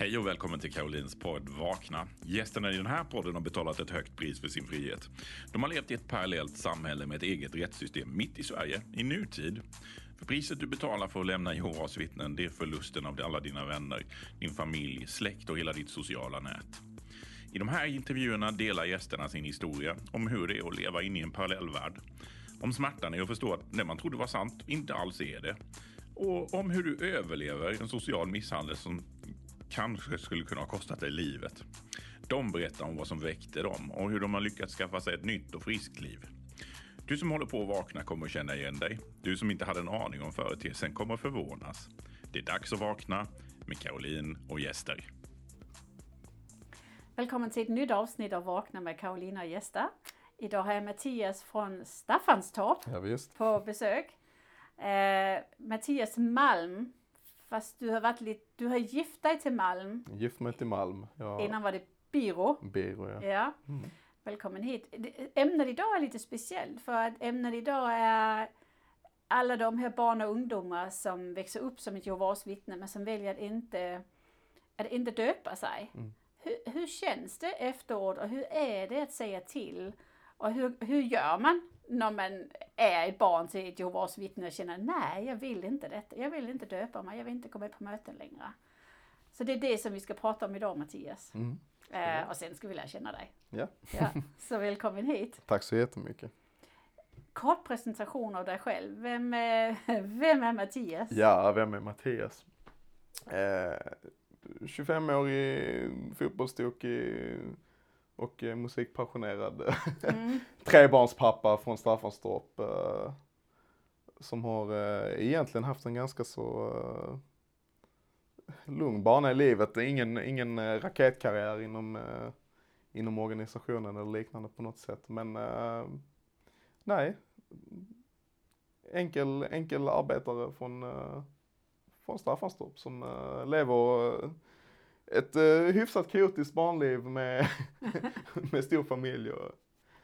Hej och välkommen till Karolins podd Vakna. Gästerna i den här podden har betalat ett högt pris för sin frihet. De har levt i ett parallellt samhälle med ett eget rättssystem mitt i Sverige, i nutid. För priset du betalar för att lämna Jehovas vittnen, det är förlusten av alla dina vänner, din familj, släkt och hela ditt sociala nät. I de här intervjuerna delar gästerna sin historia om hur det är att leva inne i en parallellvärld. Om smärtan i att förstå att det man trodde var sant inte alls är det. Och om hur du överlever en social misshandel som kanske skulle kunna ha kostat dig livet. De berättar om vad som väckte dem och hur de har lyckats skaffa sig ett nytt och friskt liv. Du som håller på att vakna kommer att känna igen dig. Du som inte hade en aning om företeelsen kommer att förvånas. Det är dags att vakna med Caroline och gäster. Välkommen till ett nytt avsnitt av Vakna med Karolina och gäster. Idag har jag Mattias från Staffanstorp Ja, på besök. Eh, Mattias Malm, fast du har varit lite, du har gift dig till Malm. Gift mig till Malm. Jag Innan var det Biro. Biro, ja. Ja. Mm. Välkommen hit. Ämnet idag är lite speciellt för att ämnet idag är alla de här barn och ungdomar som växer upp som ett Jehovas vittne men som väljer att inte, att inte döpa sig. Mm. Hur, hur känns det efteråt och hur är det att säga till? Och hur, hur gör man när man är ett barn till ett Jehovas vittne och känner nej, jag vill inte detta. Jag vill inte döpa mig, jag vill inte komma på möten längre. Så det är det som vi ska prata om idag Mattias. Mm. Eh, och sen ska vi lära känna dig. Ja. Ja, så välkommen hit. Tack så jättemycket. Kort presentation av dig själv. Vem är, vem är Mattias? Ja, vem är Mattias? Eh, 25-årig, fotbollstokig och eh, musikpassionerad. Mm. Trebarnspappa från Staffanstorp. Eh, som har eh, egentligen haft en ganska så eh, lugn bana i livet. Ingen, ingen eh, raketkarriär inom, eh, inom organisationen eller liknande på något sätt. Men eh, nej, enkel, enkel arbetare från, eh, från Staffanstorp som eh, lever eh, ett eh, hyfsat kaotiskt barnliv med, med stor familj. Och,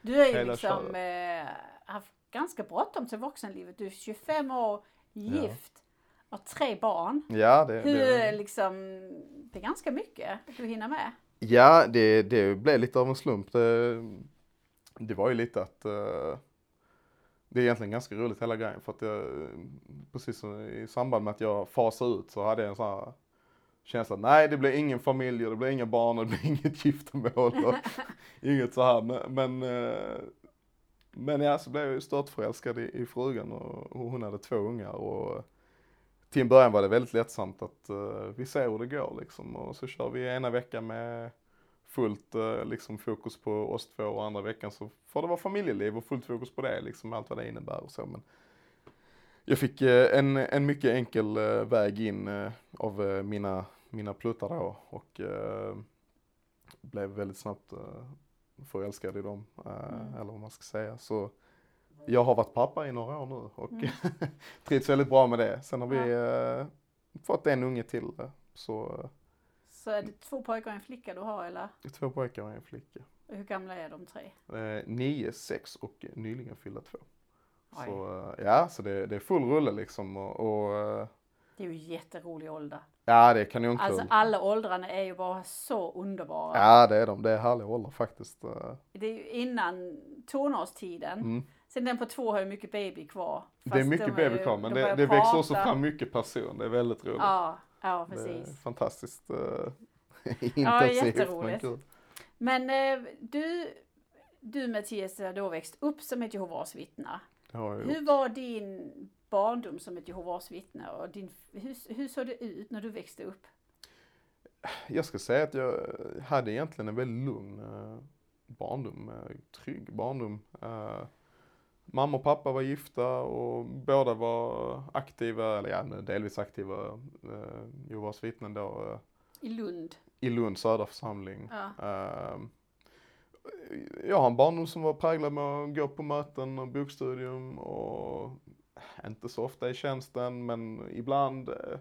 Du är ju liksom eh, haft ganska bråttom till vuxenlivet. Du är 25 år, gift och tre barn. ja, det, Hur det, liksom, det är ganska mycket du hinner med. ja det, det blev lite av en slump. Det, det var ju lite att eh, det är egentligen ganska roligt hela grejen för att jag, precis som i samband med att jag fasade ut så hade jag en sån här känsla att nej det blir ingen familj det blir inga barn det blir inget giftermål och inget så här. Men, men, eh, men ja så blev jag ju störtförälskad i, i frugan och, och hon hade två ungar och till en början var det väldigt lättsamt att eh, vi ser hur det går liksom. Och så kör vi ena veckan med fullt eh, liksom fokus på oss två och andra veckan så får det vara familjeliv och fullt fokus på det liksom allt vad det innebär och så. Men jag fick en, en mycket enkel väg in av mina, mina pluttar då och eh, blev väldigt snabbt eh, förälskad i dem, eh, Mm. eller vad man ska säga. Så jag har varit pappa i några år nu och Mm. trivs väldigt bra med det. Sen har vi eh, fått en unge till eh, så Så är det två pojkar och en flicka du har eller? två pojkar och en flicka. Hur gamla är de tre? Eh, nio, sex och nyligen fyllda två. Oj. Så eh, ja, så det, det är full rulle liksom och, och eh, Det är ju jätterolig ålder. Ja det är kanonkul. Alltså alla åldrarna är ju bara så underbara. Ja det är de, det är härliga åldrar faktiskt. eh. Det är ju innan tonårstiden. Mm. Sen den på två har ju mycket baby kvar. Det är mycket de baby kvar men de det, det växer också fram mycket person, det är väldigt roligt. Ja, ja det är precis. fantastiskt uh, Ja, intensivt men jätteroligt. kul. Men eh, du, du Mattias har då växt upp som ett Jehovas jag Hur var din barndom som ett Jehovas vittne och din, hur, hur såg det ut när du växte upp? Jag ska säga att jag hade egentligen en väldigt lugn eh, barndom, eh, trygg barndom. Eh, mamma och pappa var gifta och båda var aktiva, eller ja, delvis aktiva Jehovas vittnen då, I Lund? i Lunds södra församling. Ja. Jag har en barndom som var präglad med att gå på möten och bokstudium och inte så ofta i tjänsten men ibland eh,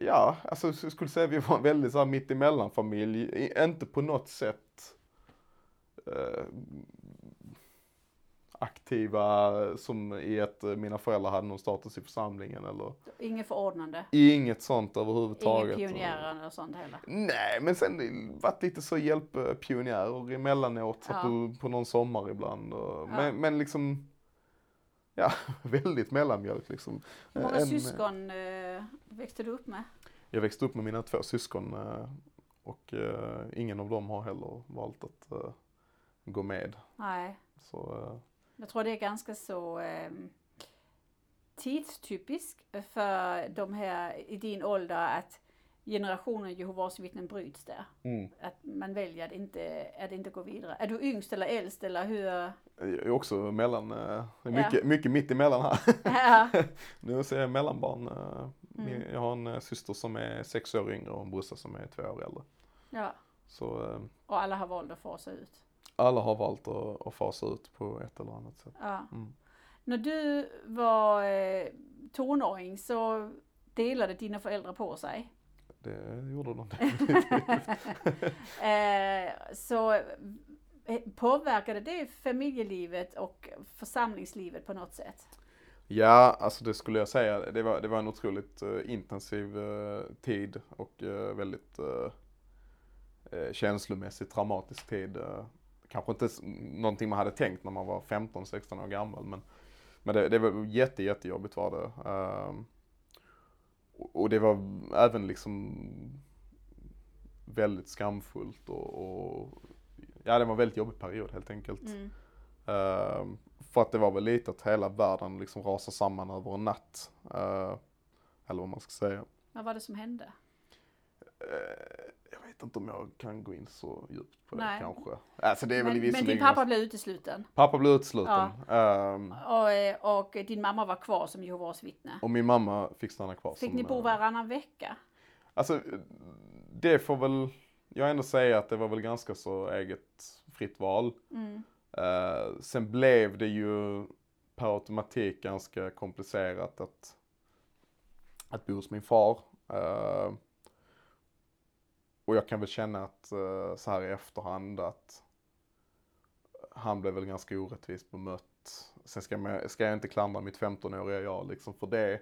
Ja, alltså jag skulle säga vi var en väldigt så här mittemellan familj. I- Inte på något sätt eh, aktiva som i att eh, mina föräldrar hade någon status i församlingen eller Inget förordnande. inget sånt överhuvudtaget. pionjärer eller sånt heller. Nej, men sen det varit lite så hjälppionjärer emellanåt, Ja. på, på någon sommar ibland. Och, Ja. men, men liksom, ja, väldigt mellanmjölk liksom. Hur många En- syskon eh, växte du upp med? Jag växte upp med mina två syskon eh, och eh, ingen av dem har heller valt att eh, gå med. Nej, Så, eh, jag tror det är ganska så eh, tidstypisk för de här i din ålder att generationen Jehovas vittnen bryts där. mm. Att man väljer att inte, att inte gå vidare. Är du yngst eller äldst eller hur? Jag är också mellan, eh, Ja. mycket, mycket mitt emellan här. Ja, nu ser jag mellanbarn. eh, Mm. Jag har en eh, syster som är sex år yngre och en brorsa som är två år äldre. ja. Så Och alla har valt att fasa ut. alla har valt att, att fasa ut på ett eller annat sätt. Ja. Mm. När du var tonåring så delade dina föräldrar på sig. Det gjorde de. Eh, så eh, påverkade det familjelivet och församlingslivet på något sätt? Ja, alltså det skulle jag säga. Det var, det var en otroligt eh, intensiv eh, tid och eh, väldigt uh, känslomässigt traumatisk tid. kanske inte någonting man hade tänkt när man var 15-16 år gammal men, men det, det var jätte, jättejobbigt var det. Och, det var även liksom väldigt skamfullt och, och ja, det var en väldigt jobbig period helt enkelt. Mm. Ehm, för att det var väl lite att hela världen liksom rasade samman över en natt. Eh, eller vad man ska säga. Vad var det som hände? Eh, jag vet inte om jag kan gå in så djupt på Nej. det kanske. Alltså det är väl Men, men din pappa blev utesluten pappa blev utesluten. Ehm, och, eh, och din mamma var kvar som Jehovas vittne. och min mamma fick stanna kvar. Fick som, ni bo eh, varannan vecka? Alltså det får väl jag ändå säga att det var väl ganska så eget fritt val. Mm. Eh, sen blev det ju per automatik ganska komplicerat att, att bo hos min far. Eh, och jag kan väl känna att eh, så här i efterhand att han blev väl ganska orättvist bemött. Sen ska, man, ska jag inte klandra mitt 15-åriga jag liksom för det.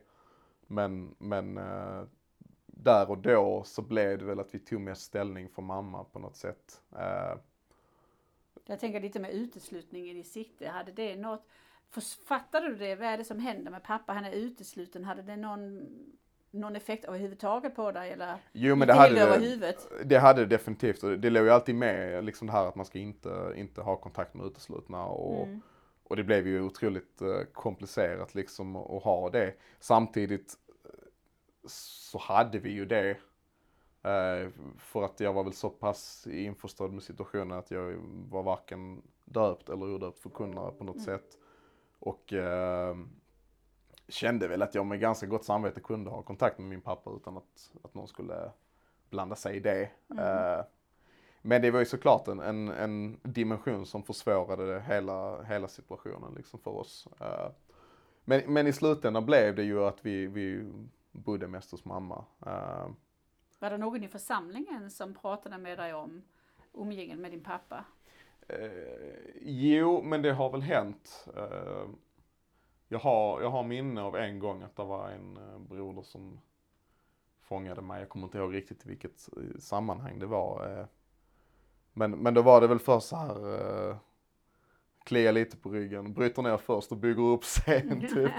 Men, men eh, där och då så blev det väl att vi tog mer ställning för mamma på något sätt. Eh, Jag tänker lite med uteslutningen i sikte. Hade det något, fattade du det? Vad är det som händer med pappa? Han är utesluten. Hade det någon, någon effekt överhuvudtaget på dig? Eller jo men det hade det. Det hade det definitivt och det låg ju alltid med liksom det här att man ska inte, inte ha kontakt med uteslutna och, Mm. och det blev ju otroligt eh, komplicerat liksom att att ha det. Samtidigt eh, så hade vi ju det eh, för att jag var väl så pass införstådd med situationen att jag var varken döpt eller odöpt förkunnare på något Mm. sätt. Och eh, kände väl att jag med ganska gott samvete kunde ha kontakt med min pappa utan att, att någon skulle blanda sig i det. Mm. Eh, men det var ju såklart en, en, en dimension som försvårade hela, hela situationen liksom för oss. Eh, men, men i slutändan blev det ju att vi, vi bodde mest hos mamma. Eh, Var det någon i församlingen som pratade med dig om umgänget med din pappa? Eh, jo, men det har väl hänt. Eh, jag, har, jag har minne av en gång att det var en eh, broder som fångade mig. Jag kommer inte ihåg riktigt i vilket eh, sammanhang det var. Eh, men, men då var det väl först så här klia lite på ryggen, bryter ner först och bygger upp sen typ.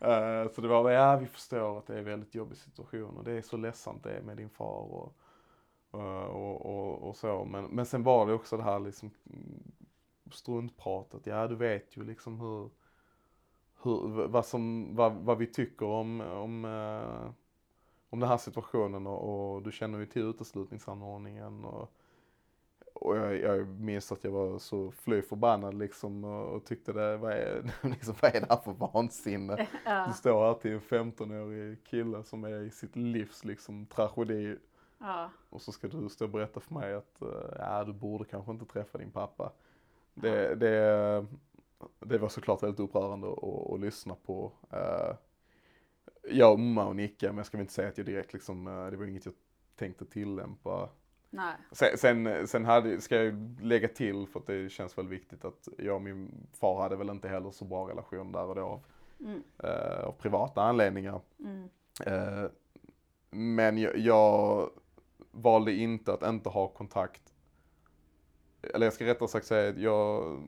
Så det var ja vi förstår att det är en väldigt jobbig situation och det är så ledsamt det är med din far och, och, och, och, och så. Men, men sen var det också det här liksom mm, struntpratet. Ja du vet ju liksom hur, hur vad, som, vad, vad vi tycker om, om, eh, om den här situationen och, och du känner ju till uteslutningsanordningen och, och jag, jag minns att jag var så fly förbannad liksom och, och tyckte det, vad är, liksom, vad är det här för vansinne? ja, Du står här till en 15-årig kille som är i sitt livs liksom tragedi ja, och så ska du stå och berätta för mig att eh, ja, du borde kanske inte träffa din pappa. Det, det, det var såklart väldigt upprörande att, att lyssna på. Eh, Jag mamma och Nicka, men jag ska väl inte säga att jag direkt liksom, eh, det var inget jag tänkte tillämpa Nej. Sen, sen, sen hade, ska jag lägga till, för att det känns väl viktigt att jag och min far hade väl inte heller så bra relation där och då av, Mm. eh, av privata anledningar. Mm. Eh, men jag, jag valde inte att inte ha kontakt. Eller jag ska rättare sagt säga att jag,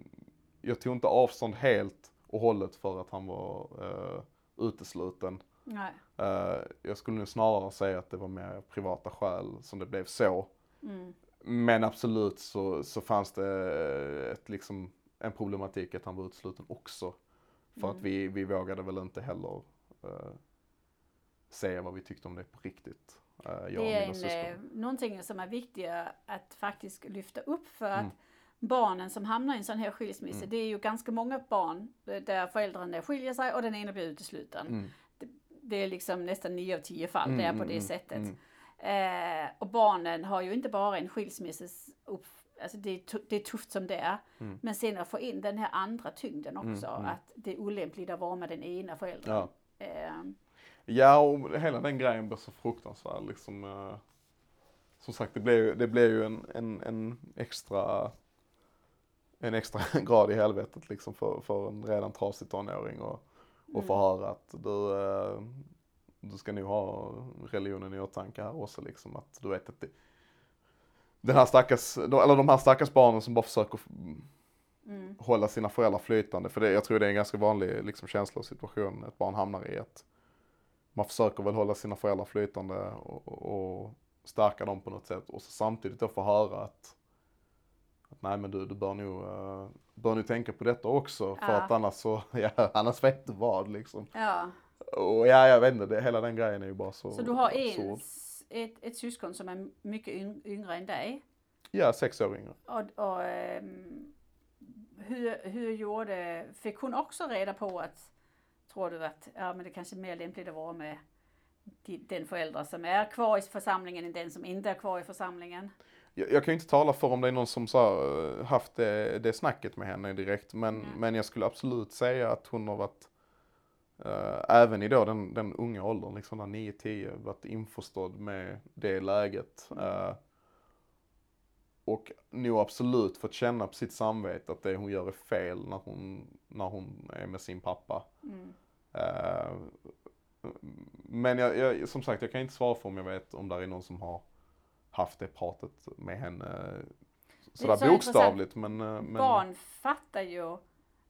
jag tog inte avstånd helt och hållet för att han var eh, utesluten. Nej. Eh, jag skulle nu snarare säga att det var mer privata skäl som det blev så. Mm. Men absolut så, så fanns det ett, liksom, en problematik att han var utesluten också. För att Mm. vi, vi vågade väl inte heller eh, säga vad vi tyckte om det på riktigt. eh, Det är en, eh, någonting som är viktigt att faktiskt lyfta upp för att Mm. Barnen som hamnar i en sån här skilsmässa, Mm. det är ju ganska många barn eh, där föräldrarna skiljer sig och den ena blir utesluten. Mm. Det är liksom nästan nio av tio fall Mm, det är på mm, det mm, sättet. mm. Eh, och barnen har ju inte bara en skilsmässas upp, alltså det är, det är tufft som det är. Men sen att få in den här andra tyngden också, att det är olämpligt att vara med den ena föräldern. Ja. Eh, ja, och hela den grejen blir så fruktansvärd liksom. eh, som sagt, det blev ju, det blev ju en, en, en extra en extra grad i helvetet liksom för, för en redan trasig tonåring och, och få Mm. höra att du, eh, du ska nog ha religionen i åtanke här också liksom. Att du vet att det, den här stackars, eller de här stackars barnen som bara försöker mm, hålla sina föräldrar flytande. För det, jag tror det är en ganska vanlig liksom, känsla och situation ett barn hamnar i. Att man försöker väl hålla sina föräldrar flytande och, och, och stärka dem på något sätt. Och så samtidigt då få höra att, att nej men du, du bör nog, uh, bör nog tänka på detta också. För Ja. att annars så, ja, annars vet du vad liksom. ja. Och ja, jag vet inte, det, hela den grejen är ju bara så Så du har en, ett, ett syskon som är mycket yng- yngre än dig. Ja, sex år yngre. Och, och ehm, hur, hur gjorde, fick hon också reda på att, tror du att, ja men det kanske är mer lämpligt att vara med den förälder som är kvar i församlingen än den som inte är kvar i församlingen? Jag, jag kan ju inte tala för om det är någon som så här, eh, haft det, det snacket med henne direkt. Men, Nej. men jag skulle absolut säga att hon har varit, eh, även i då den, den unga åldern, liksom där 9-10, varit införstådd med det läget. eh, och nog absolut fått känna på sitt samvete att det hon gör är fel när hon, när hon är med sin pappa. Mm. Eh, men jag, jag, som sagt, jag kan inte svara för om jag vet om det är någon som har haft det pratet med henne sådär så bokstavligt. Men, eh, men Barn fattar ju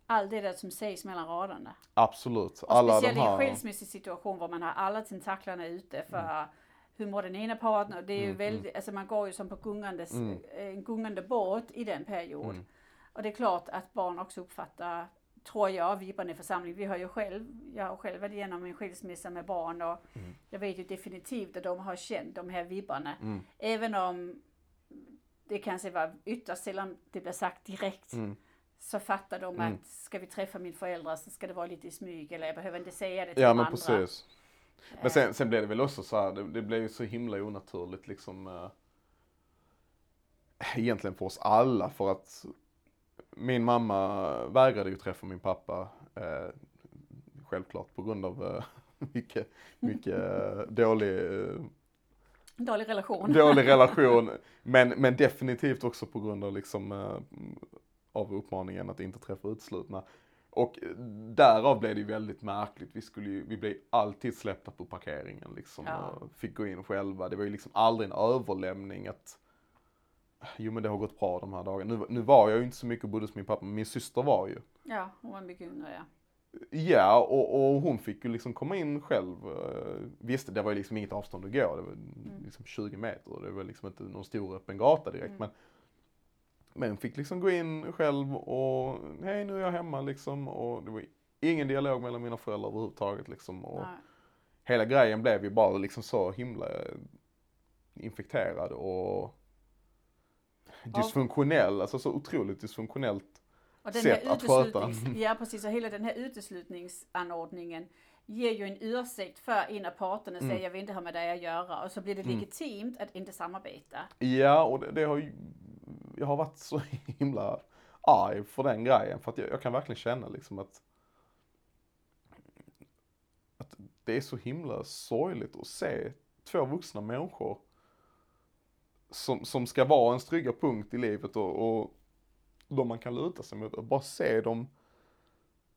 allt det där som sägs mellan raderna. absolut. Och Alla speciellt i en skilsmässosituation var man har alla tentaklarna ute för hur mår den ena parten och det är ju Mm, väldigt, alltså man går ju som på gungandes, Mm. en gungande båt i den period. Mm. Och det är klart att barn också uppfattar, tror jag, vibbarna i församlingen. Vi har ju själv, jag har själv varit igenom en skilsmässa med barn och Mm. jag vet ju definitivt att de har känt de här vibbarna. Mm. Även om det kanske var ytterst sällan det blir sagt direkt. Mm. Så fattar de Mm. att ska vi träffa min förälder så ska det vara lite i smyg eller jag behöver inte säga det till Ja de men andra. precis. Men sen, sen blev det väl också så här, det, det blev ju så himla onaturligt liksom. eh, egentligen för oss alla för att min mamma vägrade ju träffa min pappa. Eh, självklart på grund av eh, mycket, mycket eh, dålig, eh, Dålig relation. dålig relation. Men, men definitivt också på grund av liksom eh, av uppmaningen att inte träffa utslutna. Och därav blev det ju väldigt märkligt. Vi skulle ju, vi blev alltid släppta på parkeringen liksom. Ja. Fick gå in själva. Det var ju liksom aldrig en överlämning att Jo men det har gått bra de här dagarna. Nu, nu var jag ju inte så mycket och bodde hos min pappa, men min syster var ju. Ja, hon var mycket yngre ja. Ja, och, och hon fick ju liksom komma in själv. Eh, Visst, det var ju liksom inget avstånd att gå. Det var liksom 20 meter. Det var liksom inte någon stor öppen gata direkt. Mm. Men, men fick liksom gå in själv och hej nu är jag hemma liksom. Och det var ingen dialog mellan mina föräldrar överhuvudtaget liksom. Och Nej. hela grejen blev ju bara liksom så himla infekterad och dysfunktionell. Alltså så otroligt dysfunktionellt. Och sätt att sköta. ja precis, och hela den här uteslutningsanordningen ger ju en ursäkt för ena parten att Mm. säga jag vill inte ha med dig att göra och så blir det Mm. legitimt att inte samarbeta. Ja, och det, det har ju, jag har varit så himla arg för den grejen. För att jag, jag kan verkligen känna liksom att, att det är så himla sorgligt att se två vuxna människor som, som ska vara ens trygga punkt i livet och, och de man kan luta sig mot. Och bara se dem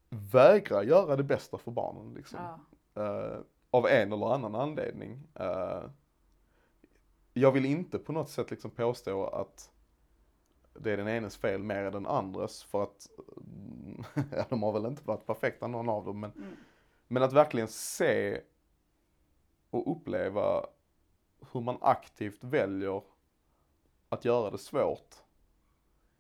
vägra göra det bästa för barnen liksom. Ja. Eh, av en eller annan anledning. Eh, jag vill inte på något sätt liksom påstå att det är den enes fel mer än den andres för att de har väl inte varit perfekta någon av dem men, Mm. men att verkligen se och uppleva hur man aktivt väljer att göra det svårt.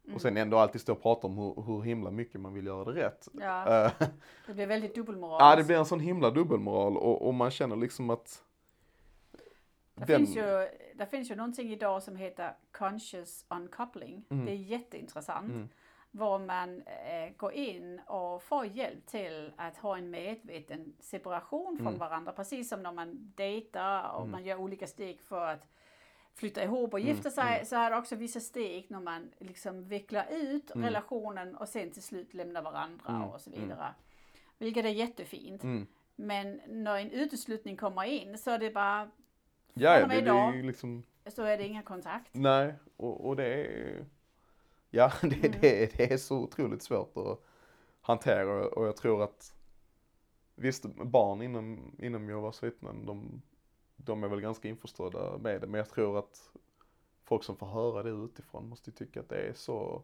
Mm. Och sen ändå alltid stå och prata om hur, hur himla mycket man vill göra det rätt. Ja, Eh, det blir väldigt dubbelmoral. Ja, det blir en sån himla dubbelmoral och, och man känner liksom att Det, den- finns ju, det finns ju någonting idag som heter conscious uncoupling. Mm. Det är jätteintressant. Mm. Var man eh, går in och får hjälp till att ha en medveten separation från Mm. varandra. Precis som när man dejtar och Mm. man gör olika steg för att flytta ihop och Mm, gifta sig. mm. Så är det också vissa steg när man liksom vecklar ut Mm. relationen och sen till slut lämnar varandra Mm, och så vidare. Vilket är jättefint. mm, Men när en uteslutning kommer in så är det bara, ja, ja och med det, det är idag. liksom, så är det ingen kontakt. nej, och, och det är, ja det, Mm. det, det är så otroligt svårt att hantera och jag tror att visst, barn inom, inom Jehovas vittnen, de, de är väl ganska införstådda med det, men jag tror att folk som får höra det utifrån måste ju tycka att det är så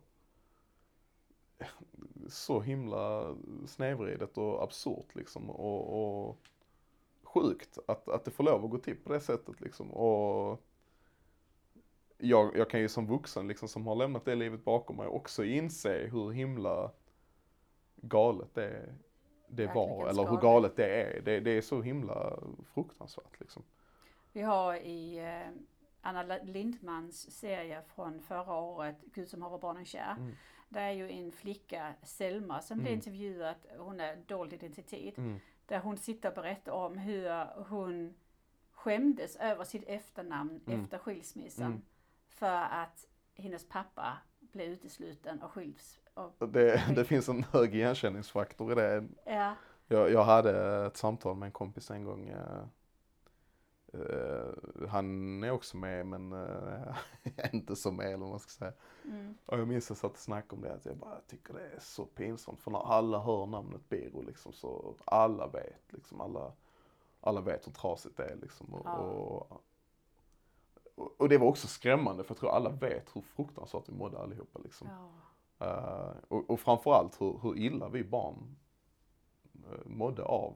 så himla snedvridet och absurt liksom och, och sjukt att, att det får lov att gå till på det sättet liksom och jag, jag kan ju som vuxen liksom som har lämnat det livet bakom mig också inse hur himla galet det, det var eller hur galet det är. Det, det är så himla fruktansvärt liksom. Vi har i eh, Anna Lindmans serie från förra året, Gud som haver barnen kär. Mm. Det är ju en flicka, Selma, som blir Mm. intervjuad, hon är dold identitet. Mm. Där hon sitter och berättar om hur hon skämdes över sitt efternamn Mm. efter skilsmässan. Mm. För att hennes pappa blev utesluten och skiljs. Och, Det, det finns en hög igenkänningsfaktor i det. ja, Jag, jag hade ett samtal med en kompis en gång. Eh, han är också med men eh, inte så med eller vad man ska säga. mm, Och jag minns att jag satt och snackade om det att jag bara tycker det är så pinsamt för när alla hör namnet Biro liksom så alla vet liksom alla, alla vet hur trasigt det är liksom. Och, Ja. och, och, och det var också skrämmande för jag tror alla vet hur fruktansvärt vi mådde allihopa liksom. ja, Eh, och, och framförallt hur, hur illa vi barn uh, mådde av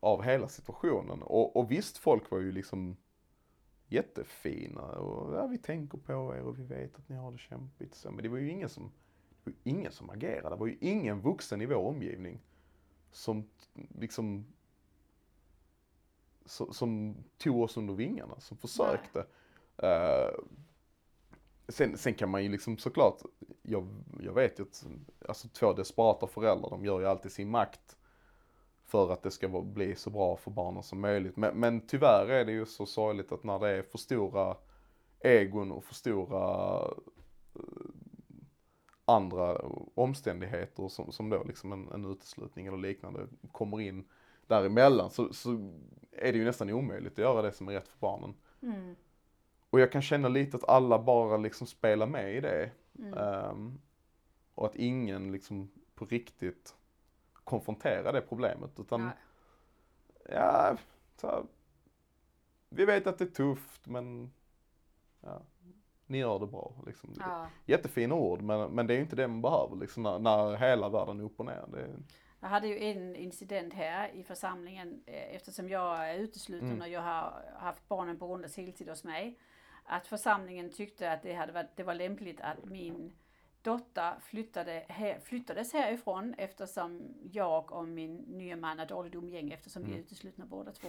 av hela situationen. Och, och visst, folk var ju liksom jättefina och ja, vi tänker på er och vi vet att ni har det kämpigt. Så, men det var ju ingen som, det var ju ingen som agerade. Det var ju ingen vuxen i vår omgivning som liksom som, som tog oss under vingarna, som försökte. Uh, sen, sen kan man ju liksom såklart, jag, jag vet ju att alltså, två desperata föräldrar, de gör ju alltid sin makt för att det ska bli så bra för barnen som möjligt. Men, men tyvärr är det ju så sorgligt att när det är för stora egon och för stora eh, andra omständigheter som, som då liksom en, en uteslutning eller liknande kommer in däremellan så, så är det ju nästan omöjligt att göra det som är rätt för barnen. mm, Och jag kan känna lite att alla bara liksom spelar med i det. mm. Ehm, och att ingen liksom på riktigt konfronterar det problemet. Utan, Nej. ja, så, här, vi vet att det är tufft men ja, ni gör det bra. Liksom. ja. Jättefina ord men, men det är ju inte det man behöver liksom, när, när hela världen är upp och ner. Det, Jag hade ju en incident här i församlingen eh, eftersom jag är utesluten Mm. och jag har haft barnen boendes heltid hos mig. Att församlingen tyckte att det, hade varit, det var lämpligt att min dotter flyttade, flyttades härifrån eftersom jag och min nya man är dåligt umgänge eftersom vi är Mm. uteslutna båda två.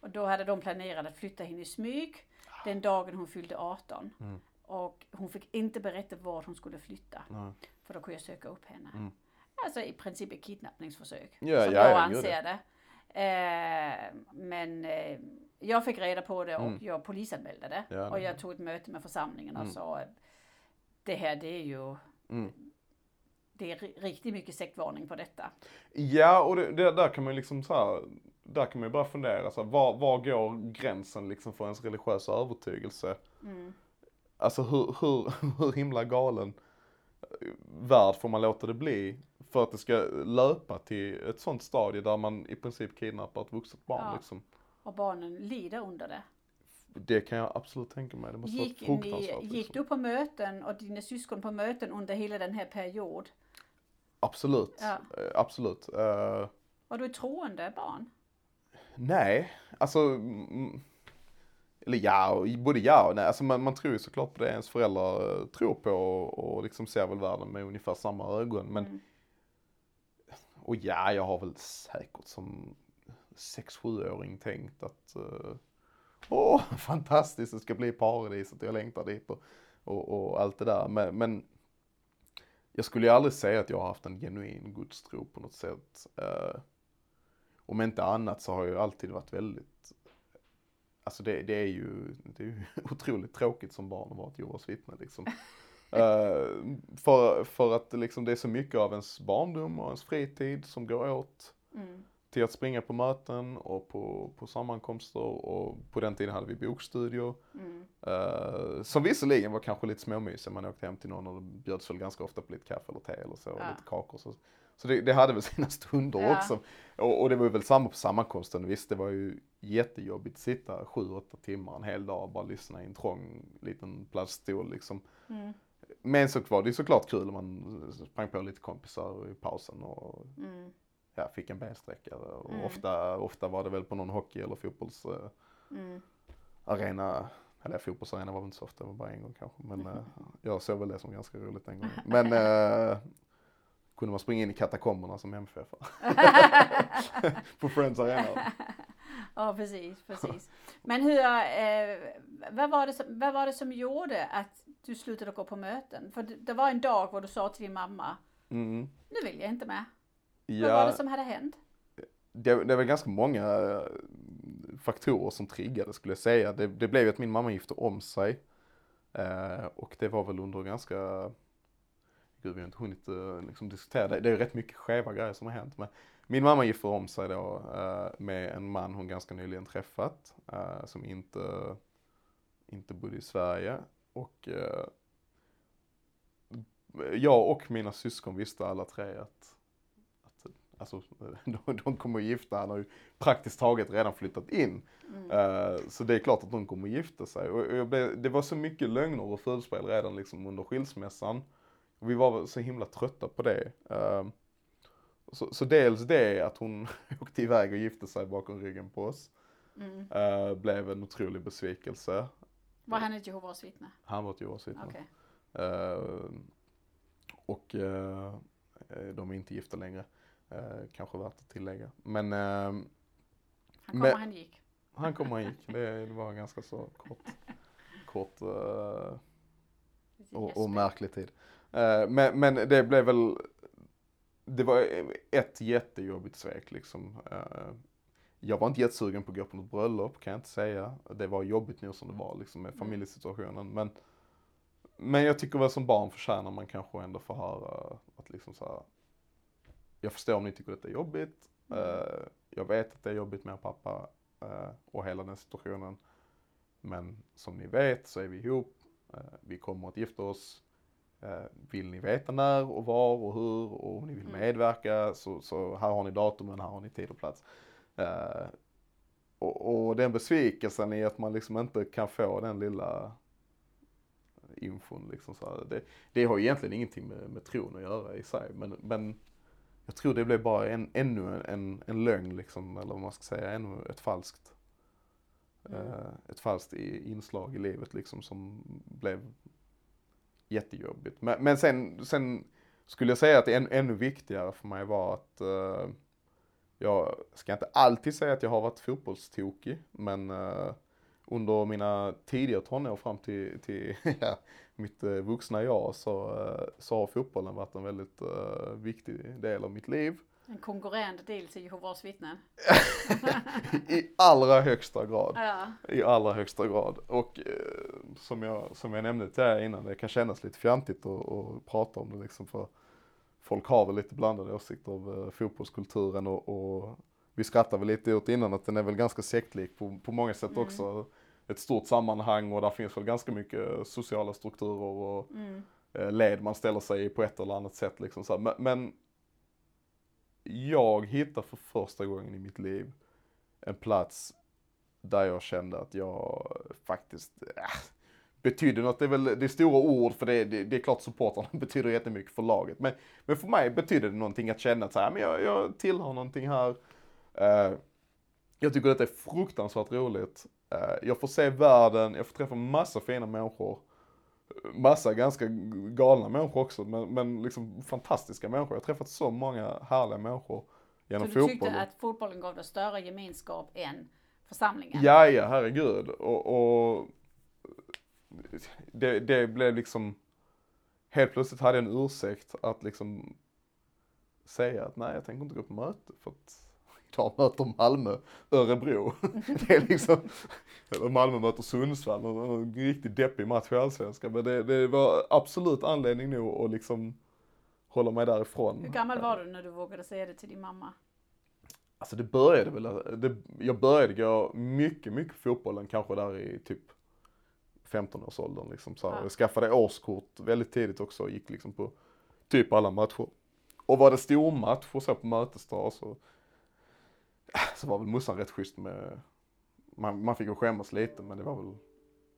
Och då hade de planerat att flytta henne i smyg den dagen hon fyllde 18. Mm. Och hon fick inte berätta vart hon skulle flytta. ja. För då kunde jag söka upp henne. Mm. Alltså i princip ett kidnappningsförsök. Ja, som ja, jag ja, anser gör det. Eh, men eh, jag fick reda på det och Mm. jag polisanmälde det. Ja, och det- jag tog ett möte med församlingen och Mm. sa det här det är ju Mm. det är ri- riktigt mycket sektvarning på detta. Ja, och det, det, där kan man ju liksom så här, där kan man ju bara fundera, så här, var, var går gränsen liksom för ens religiösa övertygelse? Mm. Alltså hur, hur, hur himla galen värld får man låta det bli för att det ska löpa till ett sånt stadie där man i princip kidnappar ett vuxet barn Ja. liksom. Och barnen lider under det. Det kan jag absolut tänka mig, det måste Gick, vara ni, fruktansvärt. gick liksom. du på möten och dina syskon på möten under hela den här period? Absolut, Ja. eh, absolut. Eh, Var du ett troende barn? nej, alltså, mm, eller ja, både ja och nej. Alltså man, man tror ju såklart på det ens föräldrar eh, tror på och, och liksom ser väl världen med ungefär samma ögon. Men, Mm. och ja, jag har väl säkert som 6-7-åring tänkt att eh, åh, fantastiskt, det ska bli paradiset, jag längtar dit och, och, och allt det där. Men, men jag skulle ju aldrig säga att jag har haft en genuin gudstro på något sätt. Eh, om inte annat så har jag alltid varit väldigt, alltså det, det är ju, det är ju otroligt tråkigt som barn att vara ett Jehovas vittne liksom. Eh, för, för att det liksom, det är så mycket av ens barndom och ens fritid som går åt Mm. Till att springa på möten och på, på sammankomster och på den tiden hade vi bokstudio. Mm. Uh, som visserligen var kanske lite småmysig, man åkte hem till någon och bjöds väl ganska ofta på lite kaffe eller te eller så, och Ja. lite kakor. Så, så det, det hade väl sina stunder Ja. också. Och, och det var väl samma på sammankomsten, visst det var ju jättejobbigt att sitta sju, åtta timmar en hel dag och bara lyssna i en trång liten plaststol liksom. Mm. Men så var det ju såklart kul om man sprang på lite kompisar i pausen och Mm. Ja, fick en bensträckare. Och Mm. ofta, ofta var det väl på någon hockey eller fotbollsarena. Mm. eller fotbollsarena var väl inte så ofta, det var bara en gång kanske. Men eh, jag såg väl det som ganska roligt en gång. Men eh, kunde man springa in i katakomberna som MFF på Friends Arena. Ja, precis, precis. Men hur, eh, vad, var det som, vad var det som gjorde att du slutade gå på möten? För det, var en dag hvor du sa till din mamma, Mm. nu vill jag inte med. Vad var Ja, det som hade hänt? det, det var ganska många eh, faktorer som triggade skulle jag säga. Det, det blev ju att min mamma gifte om sig. Eh, och det var väl under ganska, gud vi har inte hunnit eh, liksom diskutera det. Det är ju rätt mycket skeva grejer som har hänt. Men min mamma gifter om sig då eh, med en man hon ganska nyligen träffat. Eh, som inte, inte bodde i Sverige. Och jag och mina syskon visste alla tre att alltså, de, de kommer att gifta, han har ju praktiskt taget redan flyttat in. Mm. Eh, så det är klart att de kommer att gifta sig. Och blev, det var så mycket lögner och fulspel redan liksom under skilsmässan. Och vi var så himla trötta på det. Eh, så, så dels det att hon åkte iväg och gifte sig bakom ryggen på oss. Mm. eh, blev en otrolig besvikelse. Var han ett Jehovas vittne? Han var ett Jehovas vittne. Okej. Eh, och eh, de är inte gifta längre. Eh, kanske värt att tillägga. Men eh, Han kom Men- och han gick. han kom och gick. Det, det var en ganska så kort, kort eh, och, och gäspig. märklig tid. Eh, men, men det blev väl, det var ett jättejobbigt svek liksom. Eh, jag var inte jättesugen på att gå på något bröllop kan jag inte säga. Det var jobbigt nog som det var liksom med Mm. familjesituationen. Men, men jag tycker väl som barn förtjänar man kanske ändå få höra att liksom så här, jag förstår om ni tycker detta är jobbigt. Eh, jag vet att det är jobbigt med er pappa eh, och hela den situationen. Men som ni vet så är vi ihop. Eh, vi kommer att gifta oss. Vill ni veta när och var och hur och om ni vill Mm. medverka så, så här har ni datumen, här har ni tid och plats. Och, och den besvikelsen i att man liksom inte kan få den lilla infon liksom så här, det, det har egentligen ingenting med, med tron att göra i sig men, men jag tror det blev bara en, ännu en, en lögn liksom, eller vad man ska säga, ännu ett falskt Mm. eh, ett falskt inslag i livet liksom som blev jättejobbigt. Men, men sen, sen skulle jag säga att än, ännu viktigare för mig var att eh, jag ska inte alltid säga att jag har varit fotbollstokig, men eh, under mina tidiga tonår fram till, till ja, mitt eh, vuxna jag så, eh, så har fotbollen varit en väldigt eh, viktig del av mitt liv. En konkurrerande del till Jehovas vittnen. I allra högsta grad. Ja. I allra högsta grad. Och eh, som, jag, som jag nämnde till er innan, det kan kännas lite fjantigt att, att prata om det liksom för folk har väl lite blandade åsikter av eh, fotbollskulturen och, och vi skrattade väl lite åt innan att den är väl ganska sektlik på, på många sätt Mm. också. Ett stort sammanhang och där finns väl ganska mycket sociala strukturer och Mm. eh, led man ställer sig i på ett eller annat sätt liksom så men, men jag hittar för första gången i mitt liv en plats där jag kände att jag faktiskt äh, betydde något. Det är väl det är stora ord för det, det, det är klart supportrarna betyder jättemycket för laget. Men, men för mig betydde det någonting att känna att så här, men jag, jag tillhör någonting här. Eh, jag tycker detta är fruktansvärt roligt. Eh, jag får se världen, jag får träffa massa fina människor. Massa ganska galna människor också, men, men liksom fantastiska människor. Jag har träffat så många härliga människor genom Så du tyckte fotbollen. att fotbollen gav dig större gemenskap än församlingen? Ja, ja, herregud. Och, och det, det blev liksom, helt plötsligt hade jag en ursäkt att liksom säga att nej, jag tänker inte gå på möte för att idag möter Malmö Örebro. det är liksom, eller Malmö möter Sundsvall, en, riktigt deppig match i Allsvenskan. Men det, det var absolut anledning nog att liksom hålla mig därifrån. Hur gammal var du när du vågade säga det till din mamma? Alltså det började väl, det, jag började gå mycket, mycket fotbollen kanske där i typ 15-årsåldern liksom så här. Jag skaffade årskort väldigt tidigt också och gick liksom på typ alla matcher. Och var det stormatch och så på mötesdag så, så var väl morsan rätt schysst med, man, man fick ju skämmas lite men det var väl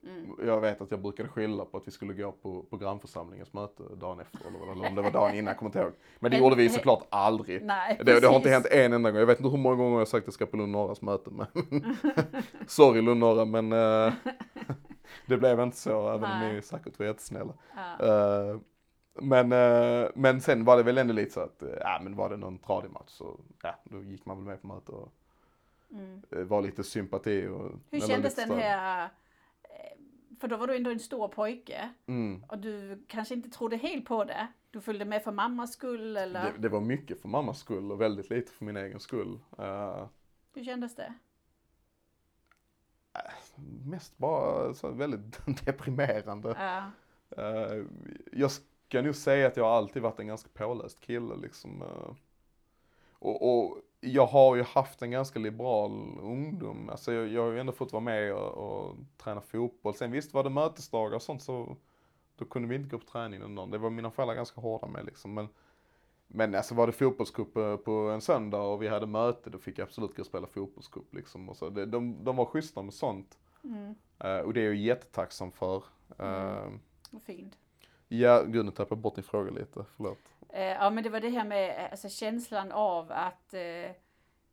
Mm. jag vet att jag brukade skylla på att vi skulle gå på, grannförsamlingens möte dagen efter eller, eller om det var dagen innan, jag kommer inte ihåg. Men det gjorde vi såklart aldrig. Nej, Det, det har inte hänt en enda gång. Jag vet inte hur många gånger jag har sagt att jag ska på Lund Norras möte. Men Sorry Lund Norra men eh, det blev inte så även om ni säkert var jättesnälla. Ja. Eh, men, eh, men sen var det väl ändå lite så att, eh, ja men var det någon tradig match så ja, då gick man väl med på möte och Mm. eh, var lite sympati och Hur kändes den här, för då var du ändå en stor pojke Mm. och du kanske inte trodde helt på det. Du följde med för mammas skull eller Det, det var mycket för mammas skull och väldigt lite för min egen skull. Eh, hur kändes det? mest bara så väldigt deprimerande. Ja. Eh, jag ska nog säga att jag alltid varit en ganska påläst kille liksom. eh. och, och jag har ju haft en ganska liberal ungdom. Alltså jag, jag har ju ändå fått vara med och, och träna fotboll. Sen visst var det mötesdagar och sånt så då kunde vi inte gå på träning någon dag. Det var mina föräldrar ganska hårda med liksom. Men, men alltså var det fotbollscup eh, på en söndag och vi hade möte då fick jag absolut gå och spela fotbollscup liksom. Och så. Det, de, de var schyssta med sånt. Mm. Eh, och det är jag jättetacksam för. Mm. Vad fint. Ja, gud nu tappade jag bort din fråga lite, förlåt. Eh, ja men det var det här med eh, alltså, känslan av att eh,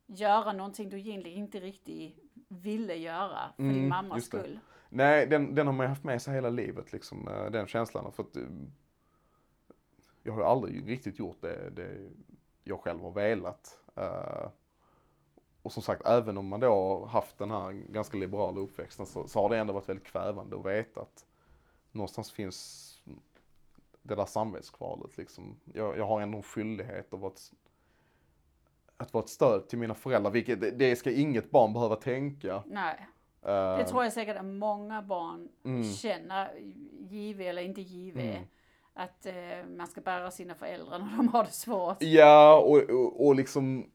göra någonting du egentligen inte riktigt ville göra för din Mm, mammas just det. skull. Nej, den, den har man ju haft med sig hela livet liksom, eh, den känslan. För att, jag har ju aldrig riktigt gjort det, det jag själv har velat. Och som sagt, även om man då har haft den här ganska liberala uppväxten så, så har det ändå varit väldigt kvävande att veta att någonstans finns det där samvetskvalet liksom. Jag, jag har ändå en skyldighet att vara ett, att vara ett stöd till mina föräldrar, vilket det, det ska inget barn behöva tänka. Nej, Eh, det tror jag säkert att många barn Mm. känner, give eller inte give, Mm. att eh, man ska bära sina föräldrar när de har det svårt. Ja, och, och, och liksom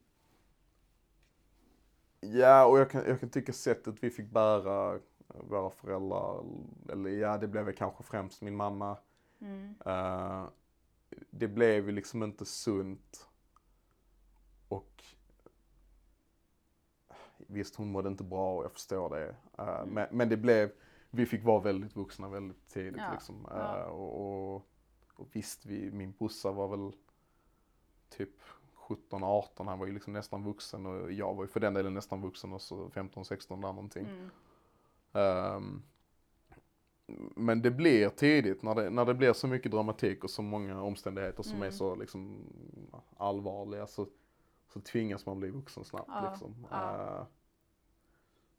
Ja, och jag kan, jag kan tycka sättet vi fick bära våra föräldrar, eller ja, det blev väl kanske främst min mamma. Mm. Eh, det blev ju liksom inte sunt. Och visst, hon mådde inte bra och jag förstår det. Eh, men, men det blev, vi fick vara väldigt vuxna väldigt tidigt Ja, liksom. Eh, ja. och, och, och visst, vi, min brorsa var väl typ 17, 18, han var ju liksom nästan vuxen och jag var ju för den delen nästan vuxen och så 15, 16 där någonting. Mm. Ehm, men det blir tidigt när det, när det blir så mycket dramatik och så många omständigheter som Mm. är så liksom allvarliga så, så tvingas man bli vuxen snabbt Ja, liksom. ja. Eh,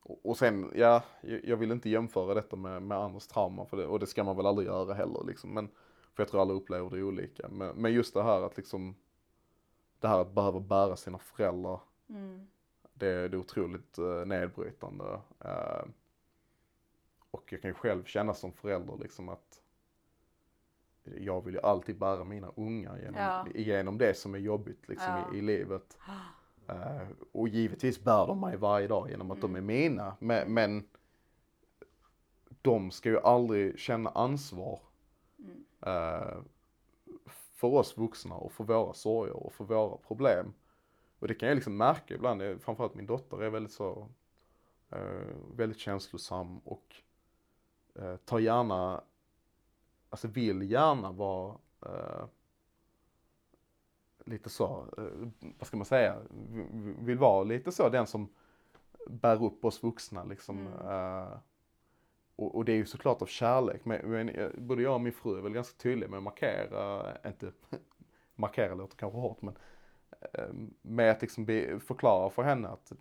och, och sen, ja, jag vill inte jämföra detta med, med andras trauma för det, och det ska man väl aldrig göra heller liksom. Men, för jag tror alla upplever det olika. Men, men just det här att liksom, det här att behöva bära sina föräldrar Mm. det, det är otroligt eh, nedbrytande. Eh, och jag kan ju själv känna som förälder liksom att jag vill ju alltid bära mina ungar genom, Ja. genom det som är jobbigt liksom Ja. i, i livet. Eh, och givetvis bär de mig varje dag genom att de är mina. Men, men de ska ju aldrig känna ansvar eh, för oss vuxna och för våra sorger och för våra problem. Och det kan jag liksom märka ibland, framförallt min dotter är väldigt så, eh, väldigt känslosam och eh, tar gärna, alltså vill gärna vara eh, lite så, eh, vad ska man säga, vill vara lite så den som bär upp oss vuxna liksom. Mm. Eh, och, och det är ju såklart av kärlek, men, men eh, både jag och min fru är väl ganska tydliga med att markera, inte markera låter kanske hårt, men eh, med att liksom be, förklara för henne att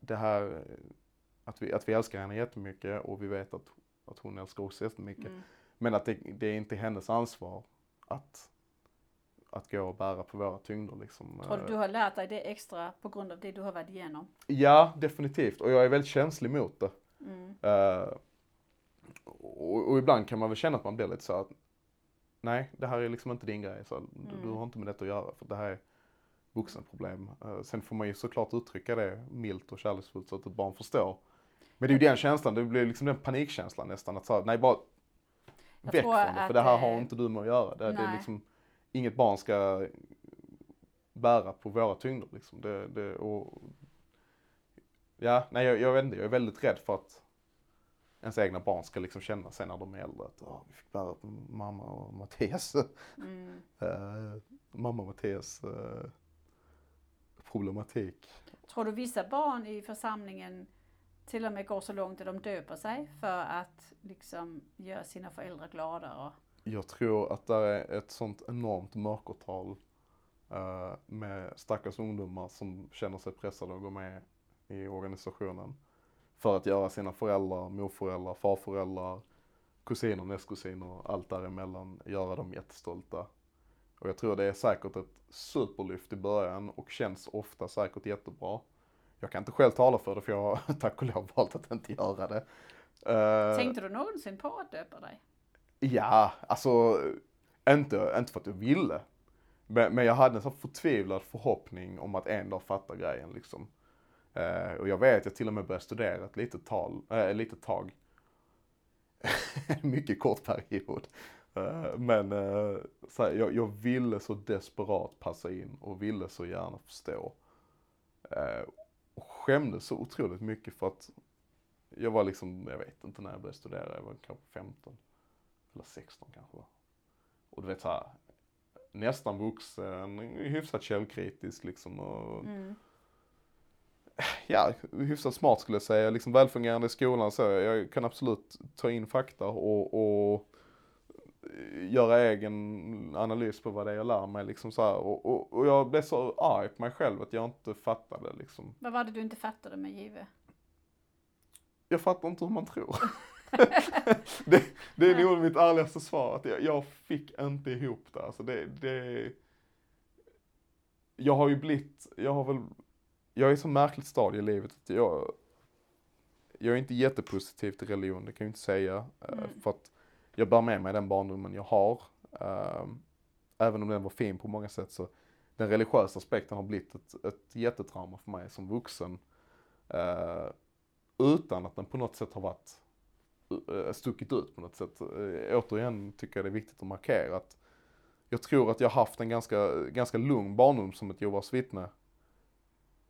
det här, att vi, att vi älskar henne jättemycket och vi vet att, att hon älskar oss jättemycket. Mm. Men att det, det är inte hennes ansvar att, att gå och bära på våra tyngder liksom. Tror du du har lärt dig det extra på grund av det du har varit igenom? Ja, definitivt. Och jag är väldigt känslig mot det. Mm. Eh, och, och ibland kan man väl känna att man blir lite så att nej, det här är liksom inte din grej. Så, du, du Mm. har inte med detta att göra för det här är vuxenproblem. Uh, sen får man ju såklart uttrycka det milt och kärleksfullt så att ett barn förstår. Men det är ju den känslan, det blir liksom den panikkänslan nästan att säga nej bara Jag väck från det för det här har inte du med att göra. Det, det är liksom, inget barn ska bära på våra tyngder liksom. Det, det, och, ja, nej jag, jag vet inte, jag är väldigt rädd för att ens egna barn ska liksom känna sig när de är äldre att "Åh, vi fick bära på mamma och Mattias, Mm. eh, mamma och Mattias eh, problematik. Tror du vissa barn i församlingen till och med går så långt att de döper sig för att liksom göra sina föräldrar glada? Och, Jag tror att det är ett sånt enormt mörkertal uh, med stackars ungdomar som känner sig pressade att gå med i organisationen. För att göra sina föräldrar, morföräldrar, farföräldrar, kusiner, nästkusiner, allt däremellan, göra dem jättestolta. Och jag tror det är säkert ett superlyft i början och känns ofta säkert jättebra. Jag kan inte själv tala för det för jag har tack och lov valt att inte göra det. Eh, Tänkte du någonsin på att döpa dig? Ja, alltså inte, inte för att jag ville. Men, men jag hade en sån förtvivlad förhoppning om att en dag fatta grejen liksom. Eh, och jag vet, jag till och med började studera ett litet, tal, ett litet tag. Mycket kort period. Eh, men eh, så här, jag, jag ville så desperat passa in och ville så gärna förstå. Skämdes så otroligt mycket för att jag var liksom, jag vet inte när jag började studera, jag var kanske 15 eller 16 kanske. Och du vet såhär, nästan vuxen, hyfsat källkritisk liksom och Mm. ja, hyfsat smart skulle jag säga, liksom välfungerande i skolan så. Jag kan absolut ta in fakta och, och göra egen analys på vad det är jag lär mig liksom så. Och, och, och jag blev så arg på mig själv att jag inte fattade liksom. Vad var det du inte fattade med Give? Jag fattar inte hur man tror. det, det är nog mitt ärligaste svar, att jag, jag fick inte ihop det. Alltså det, det, jag har ju blivit, jag har väl, jag är i så märkligt stadie i livet att jag, jag är inte jättepositiv till religion, det kan jag inte säga. eh, Mm. För att jag bär med mig den barndomen jag har. Ehm, även om den var fin på många sätt så, den religiösa aspekten har blivit ett, ett jättetrauma för mig som vuxen. Ehm, utan att den på något sätt har varit eh, stuckit ut på något sätt. Eh, återigen tycker jag det är viktigt att markera att jag tror att jag har haft en ganska, ganska lugn barndom som ett Jehovas vittne.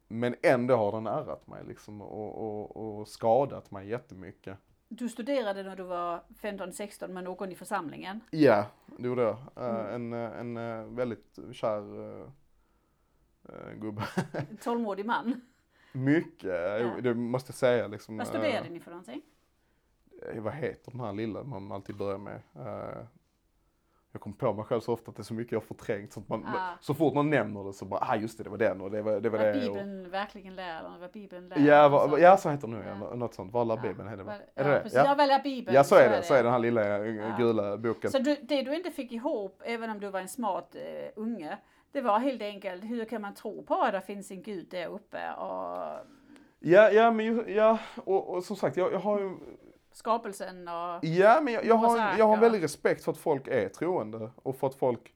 Men ändå har den ärrat mig liksom och, och, och skadat mig jättemycket. Du studerade när du var 15-16 med någon i församlingen. Ja, det gjorde jag. Eh, Mm. En, eh, en eh, väldigt kär eh, gubbe. Tålmodig man. Mycket, Ja. det måste jag säga liksom. Vad studerade ni för någonting? vad heter den här lilla man alltid börjar med? Eh, jag kommer på mig själv så ofta att det är så mycket jag har förträngt. Så, att man, Ah. så fort man nämner det så bara, ah just det, det var den och det var det. Var Vad det och, Bibeln verkligen lär, eller vad Bibeln lär. ja, och va, så. ja, så heter det nu, ja. Ja. något sånt. Vad lär Ja, Bibeln heter det? Är Ja, det precis. det? Jag väljer Bibeln. Ja, så är det. Så är den här lilla eh, Ja. gula boken. Så du, det du inte fick ihop, även om du var en smart eh, unge, det var helt enkelt hur kan man tro på att det finns en gud där uppe och Ja, ja, men ja, och, och som sagt, jag, jag har ju skapelsen och... Ja, men jag, jag, har, ark jag har väldigt respekt för att folk är troende och för att folk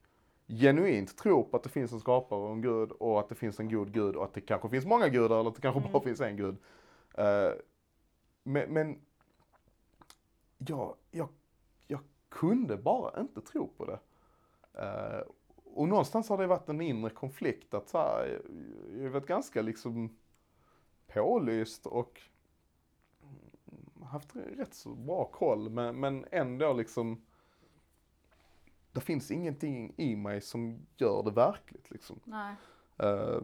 genuint tror på att det finns en skapare och en gud och att det finns en god gud och att det kanske finns många gudar eller att det kanske Mm. bara finns en gud. Eh, men men ja, jag, jag kunde bara inte tro på det. Eh, och någonstans har det varit en inre konflikt att så här, jag har varit ganska liksom pålyst och haft rätt så bra koll men, men ändå liksom det finns ingenting i mig som gör det verkligt liksom. Eh,